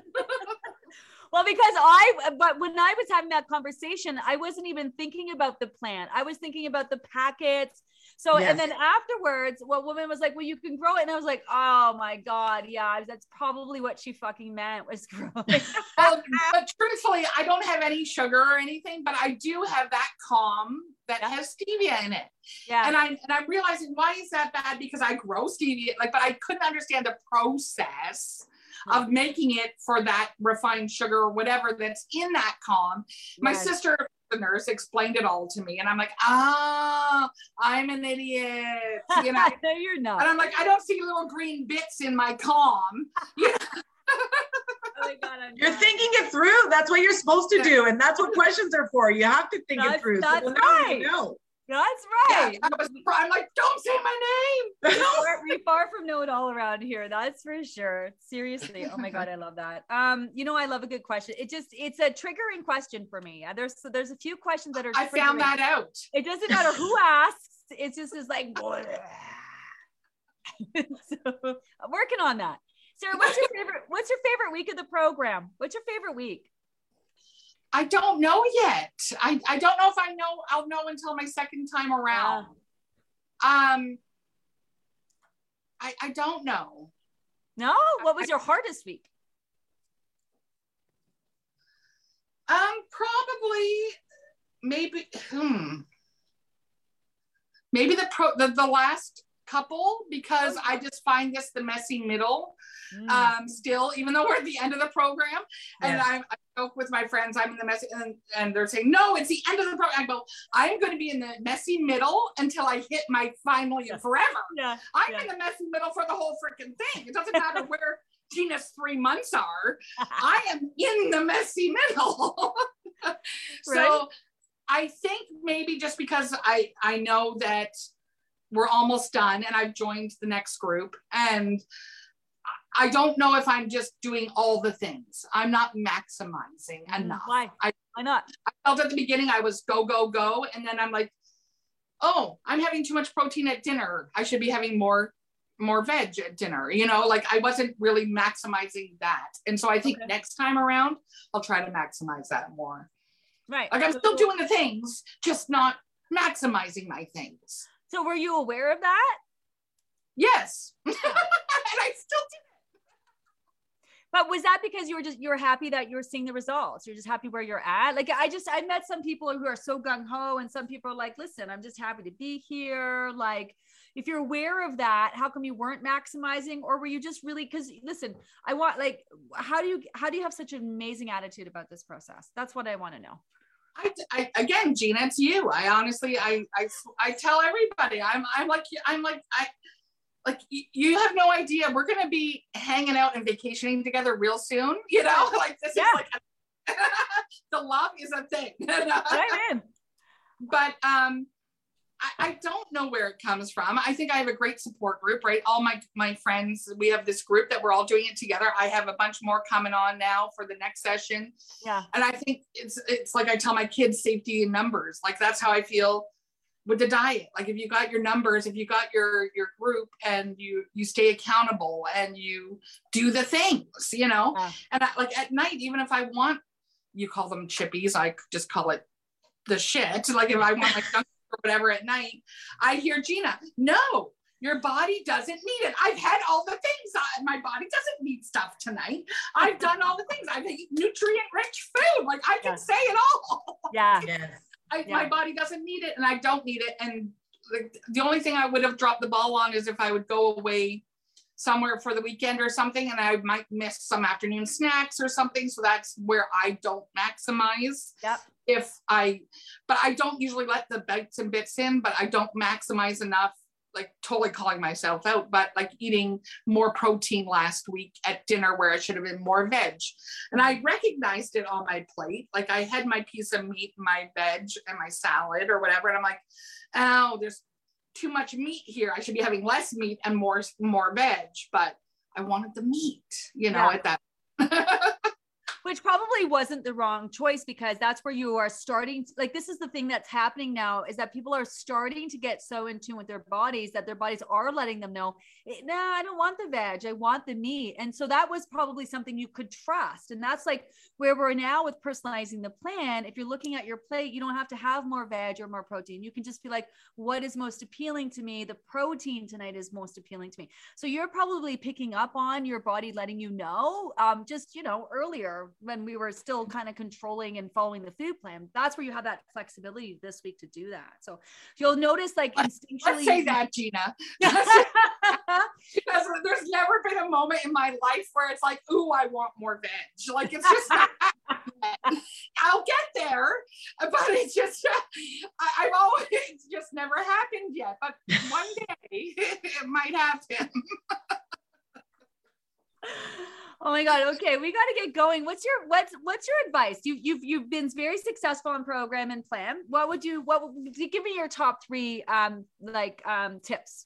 Well, because I, but when I was having that conversation, I wasn't even thinking about the plant. I was thinking about the packets. So, Yes. and then afterwards, what woman was like, well, you can grow it. And I was like, oh my God. Yeah, that's probably what she fucking meant was growing. Well, but truthfully, I don't have any sugar or anything, but I do have that calm that Yeah. has stevia in it. yeah. And I and I'm realizing why is that bad? Because I grow stevia, like, but I couldn't understand the process of making it for that refined sugar or whatever that's in that calm. My Yes. sister, the nurse, explained it all to me, and I'm like, ah, I'm an idiot, you know. no, you're not. And not. I'm like, I don't see little green bits in my calm. Oh my God, You're not. thinking it through. That's what you're supposed to do. And that's what questions are for. You have to think That's- it through. that's so now you right. That's Yeah, right. I was, I'm like, don't say my name. Far- we far from know it all around here. That's for sure. Seriously. Oh my god, I love that. Um, you know, I love a good question. It just it's a triggering question for me. Uh, There's so there's a few questions that are. I found that out. It doesn't matter who asks. It's just is like. so I'm working on that. Sarah, what's your favorite? What's your favorite week of the program? What's your favorite week? I don't know yet. I, I don't know if I know. I'll know until my second time around. Um, I I don't know. No. What was your hardest week? Um, probably maybe hmm. Maybe the pro the, the last couple because I just find this the messy middle. Mm. um still even though we're at the end of the program and Yes. I, I joke with my friends i'm in the messy and, and they're saying no it's the end of the program i go i'm going to be in the messy middle until i hit my finally and forever yeah. i'm Yeah. in the messy middle for the whole freaking thing it doesn't matter where gina's three months are i am in the messy middle so Right. i think maybe just because i i know that we're almost done and i've joined the next group and I don't know if I'm just doing all the things. I'm not maximizing mm-hmm. enough. Why? I- Why not? I felt at the beginning I was go, go, go. And then I'm like, oh, I'm having too much protein at dinner. I should be having more more veg at dinner. You know, like I wasn't really maximizing that. And so I think Okay. next time around, I'll try to maximize that more. Right. Like I'm So- still doing the things, just not maximizing my things. So were you aware of that? Yes. and I still do. But was that because you were just you were happy that you were seeing the results? You're just happy where you're at. Like I just I met some people who are so gung ho, and some people are like, listen, I'm just happy to be here. Like if you're aware of that, how come you weren't maximizing, or were you just really? Because listen, I want like how do you how do you have such an amazing attitude about this process? That's what I want to know. I, I again, Gina, it's you. I honestly, I, I, I tell everybody, I'm, I'm like, I'm like, I, like you have no idea. We're gonna be hanging out and vacationing together real soon. You know, like this Yeah. is like the love is a thing. I'm in. but um I, I don't know where it comes from. I think I have a great support group, right? All my my friends, we have this group that we're all doing it together. I have a bunch more coming on now for the next session. Yeah. And I think it's it's like I tell my kids safety in numbers. Like that's how I feel with the diet. Like if you got your numbers, if you got your your group and you you stay accountable and you do the things, you know. Yeah. And I, like at night, even if I want, you call them chippies, I just call it the shit. Like if I want my junk or whatever at night, I hear Gina, no, your body doesn't need it. I've had all the things. I, my body doesn't need stuff tonight. I've done all the things. I've eaten nutrient rich food. Like I can Yeah. say it all. Yeah. Yes. I, Yeah. My body doesn't need it and I don't need it. And like, the only thing I would have dropped the ball on is if I would go away somewhere for the weekend or something and I might miss some afternoon snacks or something. So that's where I don't maximize. Yep. If I, but I don't usually let the bits and bits in, but I don't maximize enough, like totally calling myself out, but like eating more protein last week at dinner where I should have been more veg. And I recognized it on my plate. Like I had my piece of meat, my veg, and my salad or whatever. And I'm like, oh, there's too much meat here. I should be having less meat and more more veg. But I wanted the meat, you know, Yeah. at that. which probably wasn't the wrong choice because that's where you are starting to, like this is the thing that's happening now is that people are starting to get so in tune with their bodies that their bodies are letting them know nah i don't want the veg i want the meat. And so that was probably something you could trust. And that's like where we're now with personalizing the plan. If you're looking at your plate you don't have to have more veg or more protein. You can just be like what is most appealing to me? The protein tonight is most appealing to me. So you're probably picking up on your body letting you know um, just you know earlier when we were still kind of controlling and following the food plan that's where you have that flexibility this week to do that so you'll notice like instinctually let's say that gina because there's never been a moment in my life where it's like ooh i want more veg like it's just I'll get there, but it's just I, have always just never happened yet. But one day it might happen. Oh my god. Okay. We got to get going. What's your what's what's your advice? You you've you've been very successful in program and plan. What would you what would you give me your top three um like um tips.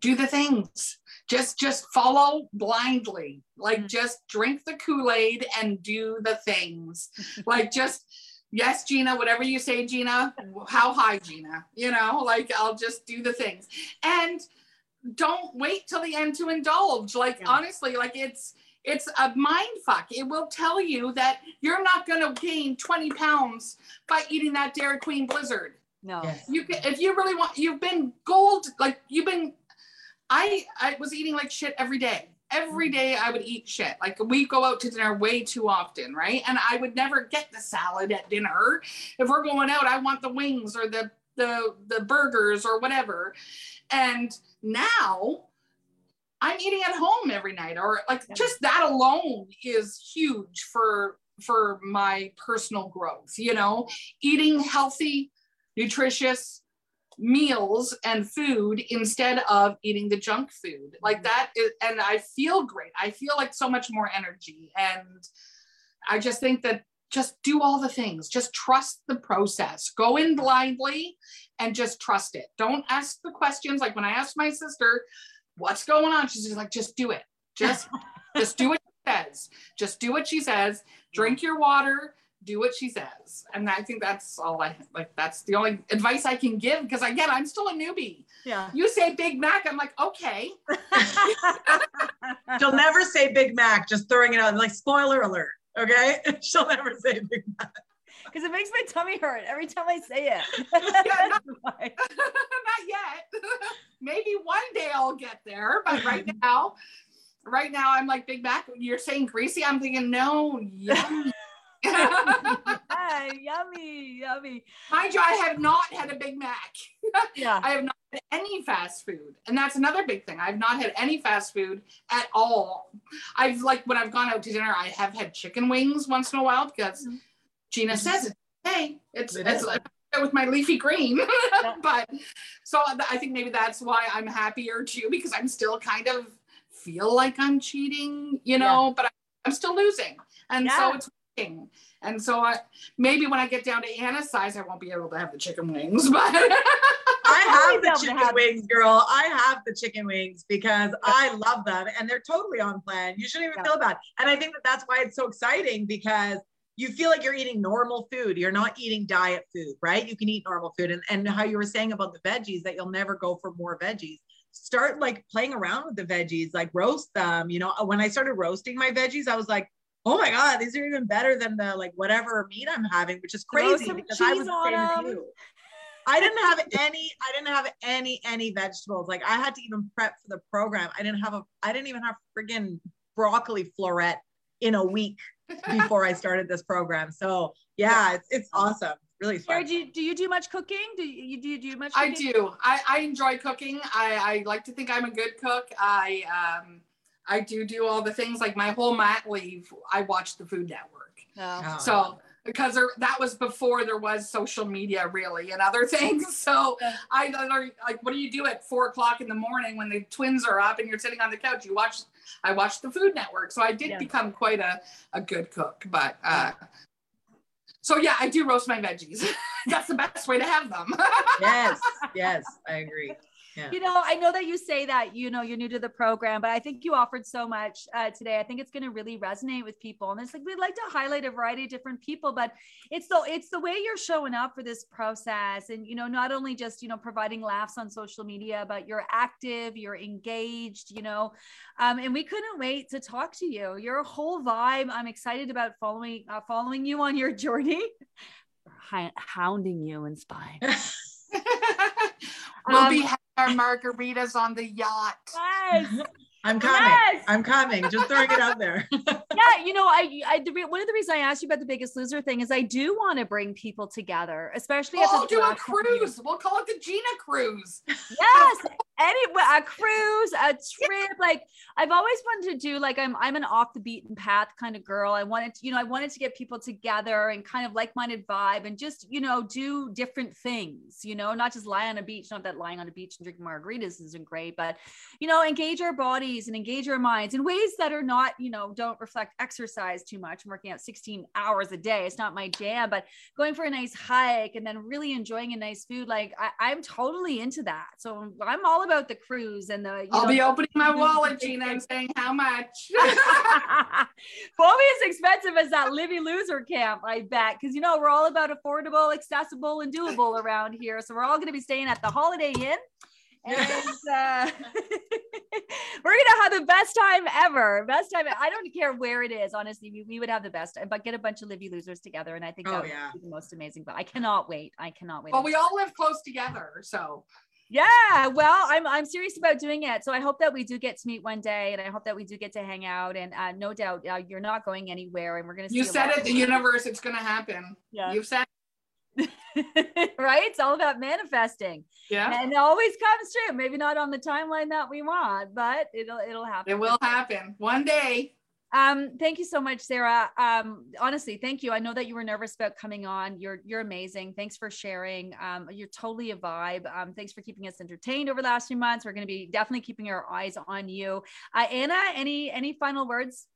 Do the things. Just just follow blindly. Like mm-hmm. just drink the kool-aid and do the things. Like just yes gina whatever you say gina how high gina? You know like i'll just do the things. And don't wait till the end to indulge like yeah. honestly like it's it's a mind fuck it will tell you that you're not going to gain 20 pounds by eating that dairy queen blizzard no yes. you can if you really want you've been gold like you've been i i was eating like shit every day every mm-hmm. day I would eat shit. Like we go out to dinner way too often, right? And I would never get the salad at dinner. If we're going out, I want the wings or the the the burgers or whatever. And now I'm eating at home every night or like yeah. just that alone is huge for for my personal growth, you know, eating healthy, nutritious meals and food instead of eating the junk food. Like mm-hmm. that is, and I feel great. I feel like so much more energy and I just think that just do all the things. Just trust the process. Go in blindly and just trust it. Don't ask the questions. Like when i asked my sister what's going on? She's just like just do it. Just just do what she says. Just do what she says. Drink your water. Do what she says. And i think that's all i like that's the only advice i can give because again i'm still a newbie. Yeah. You say big mac i'm like okay. She'll never say big mac just throwing it out like spoiler alert Okay. She'll never say Big Mac. Because it makes my tummy hurt every time I say it. yeah, not, not yet. Maybe one day I'll get there, but right now, right now I'm like Big Mac. You're saying greasy. I'm thinking no, yummy. yeah, yummy, yummy. Mind you, I have not had a Big Mac. Yeah. I have not had any fast food. And that's another big thing. I've not had any fast food at all. I've like when I've gone out to dinner, I have had chicken wings once in a while because mm-hmm. Gina says it. Hey, it's, it it's with my leafy green. Yeah. but so I think maybe that's why I'm happier too, because I'm still kind of feel like I'm cheating, you know, yeah. but I'm still losing. And yeah. so it's working. And so I, maybe when I get down to Anna's size, I won't be able to have the chicken wings, but I have the chicken have wings, girl. I have the chicken wings because I love them and they're totally on plan. You shouldn't even yeah. feel bad. And I think that that's why it's so exciting because you feel like you're eating normal food. You're not eating diet food, right? You can eat normal food. And, and how you were saying about the veggies that you'll never go for more veggies. Start like playing around with the veggies, like roast them. You know, when I started roasting my veggies, I was like, oh my God, these are even better than the like whatever meat I'm having, which is crazy because I was the same as you. I didn't have any, I didn't have any, any vegetables. Like I had to even prep for the program. I didn't have a, I didn't even have friggin' broccoli floret in a week before I started this program. So yeah, it's, it's awesome. Really fun. do you, do you do much cooking? Do you do, you do much? Cooking? I do. I, I enjoy cooking. I, I like to think I'm a good cook. I, um, I do do all the things like my whole mat leave. I watch the Food Network. Oh. So because there, that was before there was social media really and other things. So I like, what do you do at four o'clock in the morning when the twins are up and you're sitting on the couch? You watch, I watched the Food Network. So I did yeah. become quite a, a good cook, but, uh, so yeah, I do roast my veggies. That's the best way to have them. yes, yes, I agree. Yeah. You know, I know that you say that, you know, you're new to the program, but I think you offered so much uh, today. I think it's going to really resonate with people. And it's like, we'd like to highlight a variety of different people, but it's the, it's the way you're showing up for this process. And, you know, not only just, you know, providing laughs on social media, but you're active, you're engaged, you know, um, and we couldn't wait to talk to you. Your whole vibe. I'm excited about following, uh, following you on your journey, hounding you and spying. we'll um, be our margaritas on the yacht. Yes. I'm coming. Yes. I'm coming. Just throwing it out there. yeah, you know, I, I the, one of the reasons I asked you about the Biggest Loser thing is I do want to bring people together, especially. We'll do a cruise. We'll call it the Gina Cruise. Yes, any a cruise, a trip. like I've always wanted to do. Like I'm I'm an off the beaten path kind of girl. I wanted to, you know, I wanted to get people together and kind of like minded vibe and just you know do different things. You know, not just lie on a beach. Not that lying on a beach and drinking margaritas isn't great, but you know, engage our bodies and engage our minds in ways that are not you know don't reflect exercise too much. I'm working out 16 hours a day. It's not my jam, but going for a nice hike and then really enjoying a nice food. Like I, I'm totally into that. So I'm all about the cruise and the. I'll know, be opening my wallet, Gina, and saying how much. Won't be as expensive as that Livy Loser camp, I bet, because you know we're all about affordable, accessible, and doable around here. So we're all going to be staying at the Holiday Inn. and uh, we're gonna have the best time ever. Best time. I don't care where it is. Honestly, we, we would have the best. But get a bunch of Livy losers together, and I think oh, that yeah. would be the most amazing. But I cannot wait. I cannot wait. Well, we all live close together, so yeah, well, I'm I'm serious about doing it. So I hope that we do get to meet one day, and I hope that we do get to hang out. And uh, no doubt, uh, you're not going anywhere, and we're gonna. You said it, the universe. It's gonna happen. Yeah, you've said. right? It's all about manifesting. Yeah. And it always comes true. Maybe not on the timeline that we want, but it'll it'll happen. It will happen one day. Um, thank you so much, Sarah. Um, honestly, thank you. I know that you were nervous about coming on. You're you're amazing. Thanks for sharing. Um, you're totally a vibe. Um, thanks for keeping us entertained over the last few months. We're going to be definitely keeping our eyes on you. Uh, Anna, any any final words?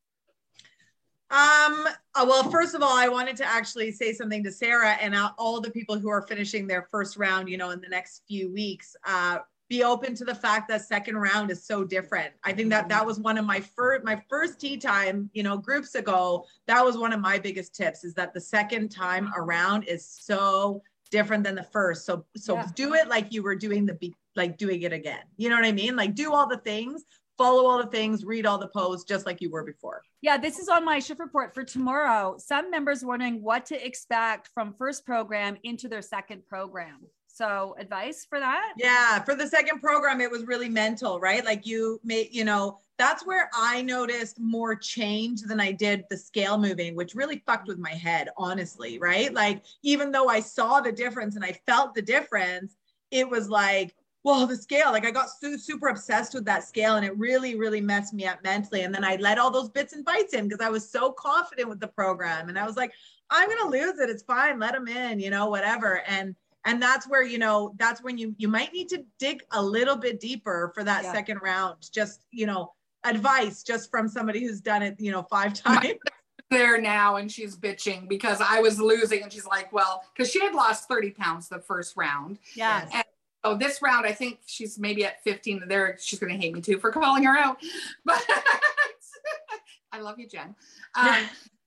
Um, uh, well, first of all, I wanted to actually say something to Sarah and uh, all the people who are finishing their first round, you know, in the next few weeks. Uh, be open to the fact that second round is so different. I think that that mm-hmm. was one of my first my first tea time, you know, groups ago. That was one of my biggest tips is that the second time mm-hmm. around is so different than the first. So so yeah. do it like you were doing the be like doing it again. You know what I mean? Like do all the things, follow all the things, read all the posts just like you were before. Yeah, this is on my shift report for tomorrow. Some members wondering what to expect from first program into their second program. So advice for that? Yeah, for the second program, it was really mental, right? Like you made, you know, that's where I noticed more change than I did the scale moving, which really fucked with my head, honestly, right? Like even though I saw the difference and I felt the difference, it was like, well, the scale, like I got su- super obsessed with that scale and it really, really messed me up mentally. And then I let all those bits and bites in because I was so confident with the program. And I was like, I'm going to lose it. It's fine. Let them in, you know, whatever. And and that's where you know that's when you you might need to dig a little bit deeper for that yeah. second round just you know advice just from somebody who's done it you know five times. there now and she's bitching because i was losing and she's like well because she had lost 30 pounds the first round. Yeah and oh this round i think she's maybe at 15 there she's going to hate me too for calling her out. But i love you jen. Um,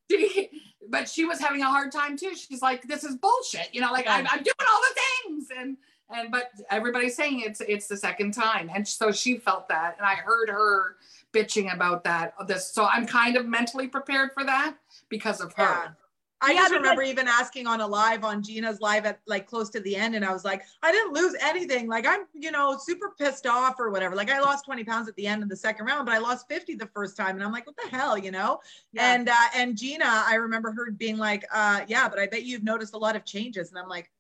she, but she was having a hard time too. She's like, this is bullshit. You know, like I'm, I'm doing all the things. And, and, but everybody's saying it's, it's the second time. And so she felt that. And I heard her bitching about that. This, so I'm kind of mentally prepared for that because of her. I yeah, just remember even asking on a live on Gina's live at like close to the end, and I was like, I didn't lose anything. Like I'm, you know, super pissed off or whatever. Like I lost 20 pounds at the end of the second round, but I lost 50 the first time, and I'm like, what the hell, you know? Yeah. And uh, and Gina, I remember her being like, uh, yeah, but I bet you've noticed a lot of changes, and I'm like,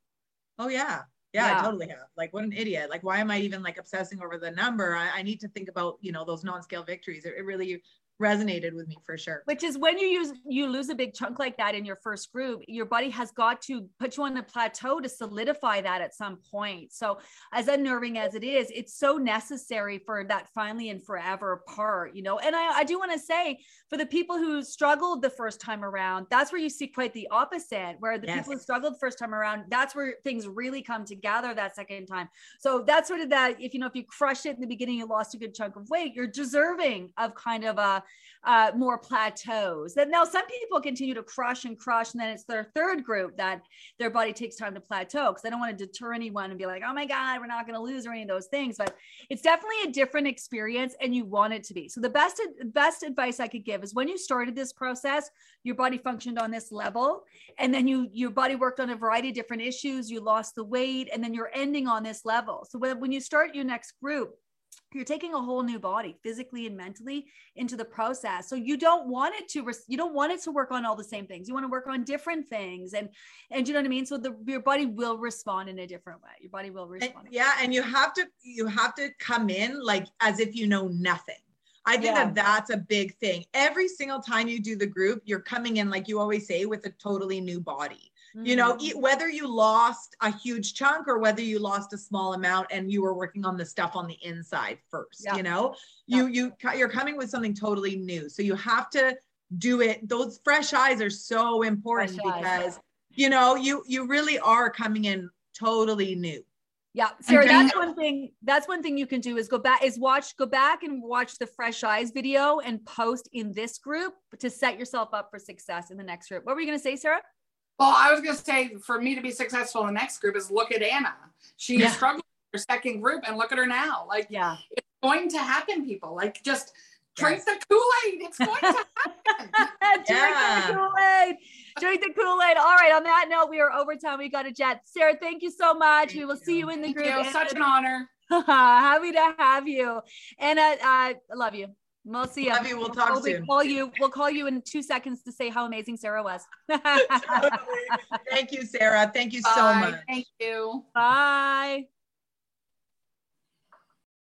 oh yeah, yeah, yeah, I totally have. Like, what an idiot. Like, why am I even like obsessing over the number? I, I need to think about, you know, those non-scale victories. It, it, really resonated with me for sure. Which is when you use you lose a big chunk like that in your first group, your body has got to put you on a plateau to solidify that at some point. So as unnerving as it is, it's so necessary for that finally and forever part, you know. And I, I do want to say for the people who struggled the first time around, that's where you see quite the opposite, where the yes. people who struggled first time around, that's where things really come together that second time. So that's sort of that if you know if you crush it in the beginning, you lost a good chunk of weight, you're deserving of kind of a uh, more plateaus. That now some people continue to crush and crush, and then it's their third group that their body takes time to plateau because they don't want to deter anyone and be like, oh my God, we're not going to lose or any of those things. But it's definitely a different experience, and you want it to be. So the best best advice I could give is when you started this process, your body functioned on this level, and then you your body worked on a variety of different issues. You lost the weight, and then you're ending on this level. So when, when you start your next group you're taking a whole new body physically and mentally into the process so you don't want it to you don't want it to work on all the same things you want to work on different things and and you know what i mean so the your body will respond in a different way your body will respond and, yeah and you have to you have to come in like as if you know nothing I think yeah. that that's a big thing. Every single time you do the group, you're coming in, like you always say, with a totally new body. Mm-hmm. You know, mm-hmm. whether you lost a huge chunk or whether you lost a small amount and you were working on the stuff on the inside first, yeah. you know, yeah. you you you're coming with something totally new. So you have to do it. Those fresh eyes are so important fresh because eyes. you know, you you really are coming in totally new. Yeah, Sarah, that's one thing. That's one thing you can do is go back, is watch, go back and watch the Fresh Eyes video and post in this group to set yourself up for success in the next group. What were you going to say, Sarah? Well, I was going to say for me to be successful in the next group is look at Anna. She yeah. struggled with her second group and look at her now. Like, yeah, it's going to happen, people. Like, just drink yes. the Kool-Aid. It's going to happen. drink yeah. the Kool-Aid. Drink the Kool-Aid. All right. On that note, we are over time. We got a jet. Sarah, thank you so much. Thank we will you. see you in the thank group. You. Such an honor. Happy to have you. And uh, I love you. We'll see you. Love you. We'll talk we'll soon. Call you. We'll call you in two seconds to say how amazing Sarah was. totally. Thank you, Sarah. Thank you so much. Thank you. Bye.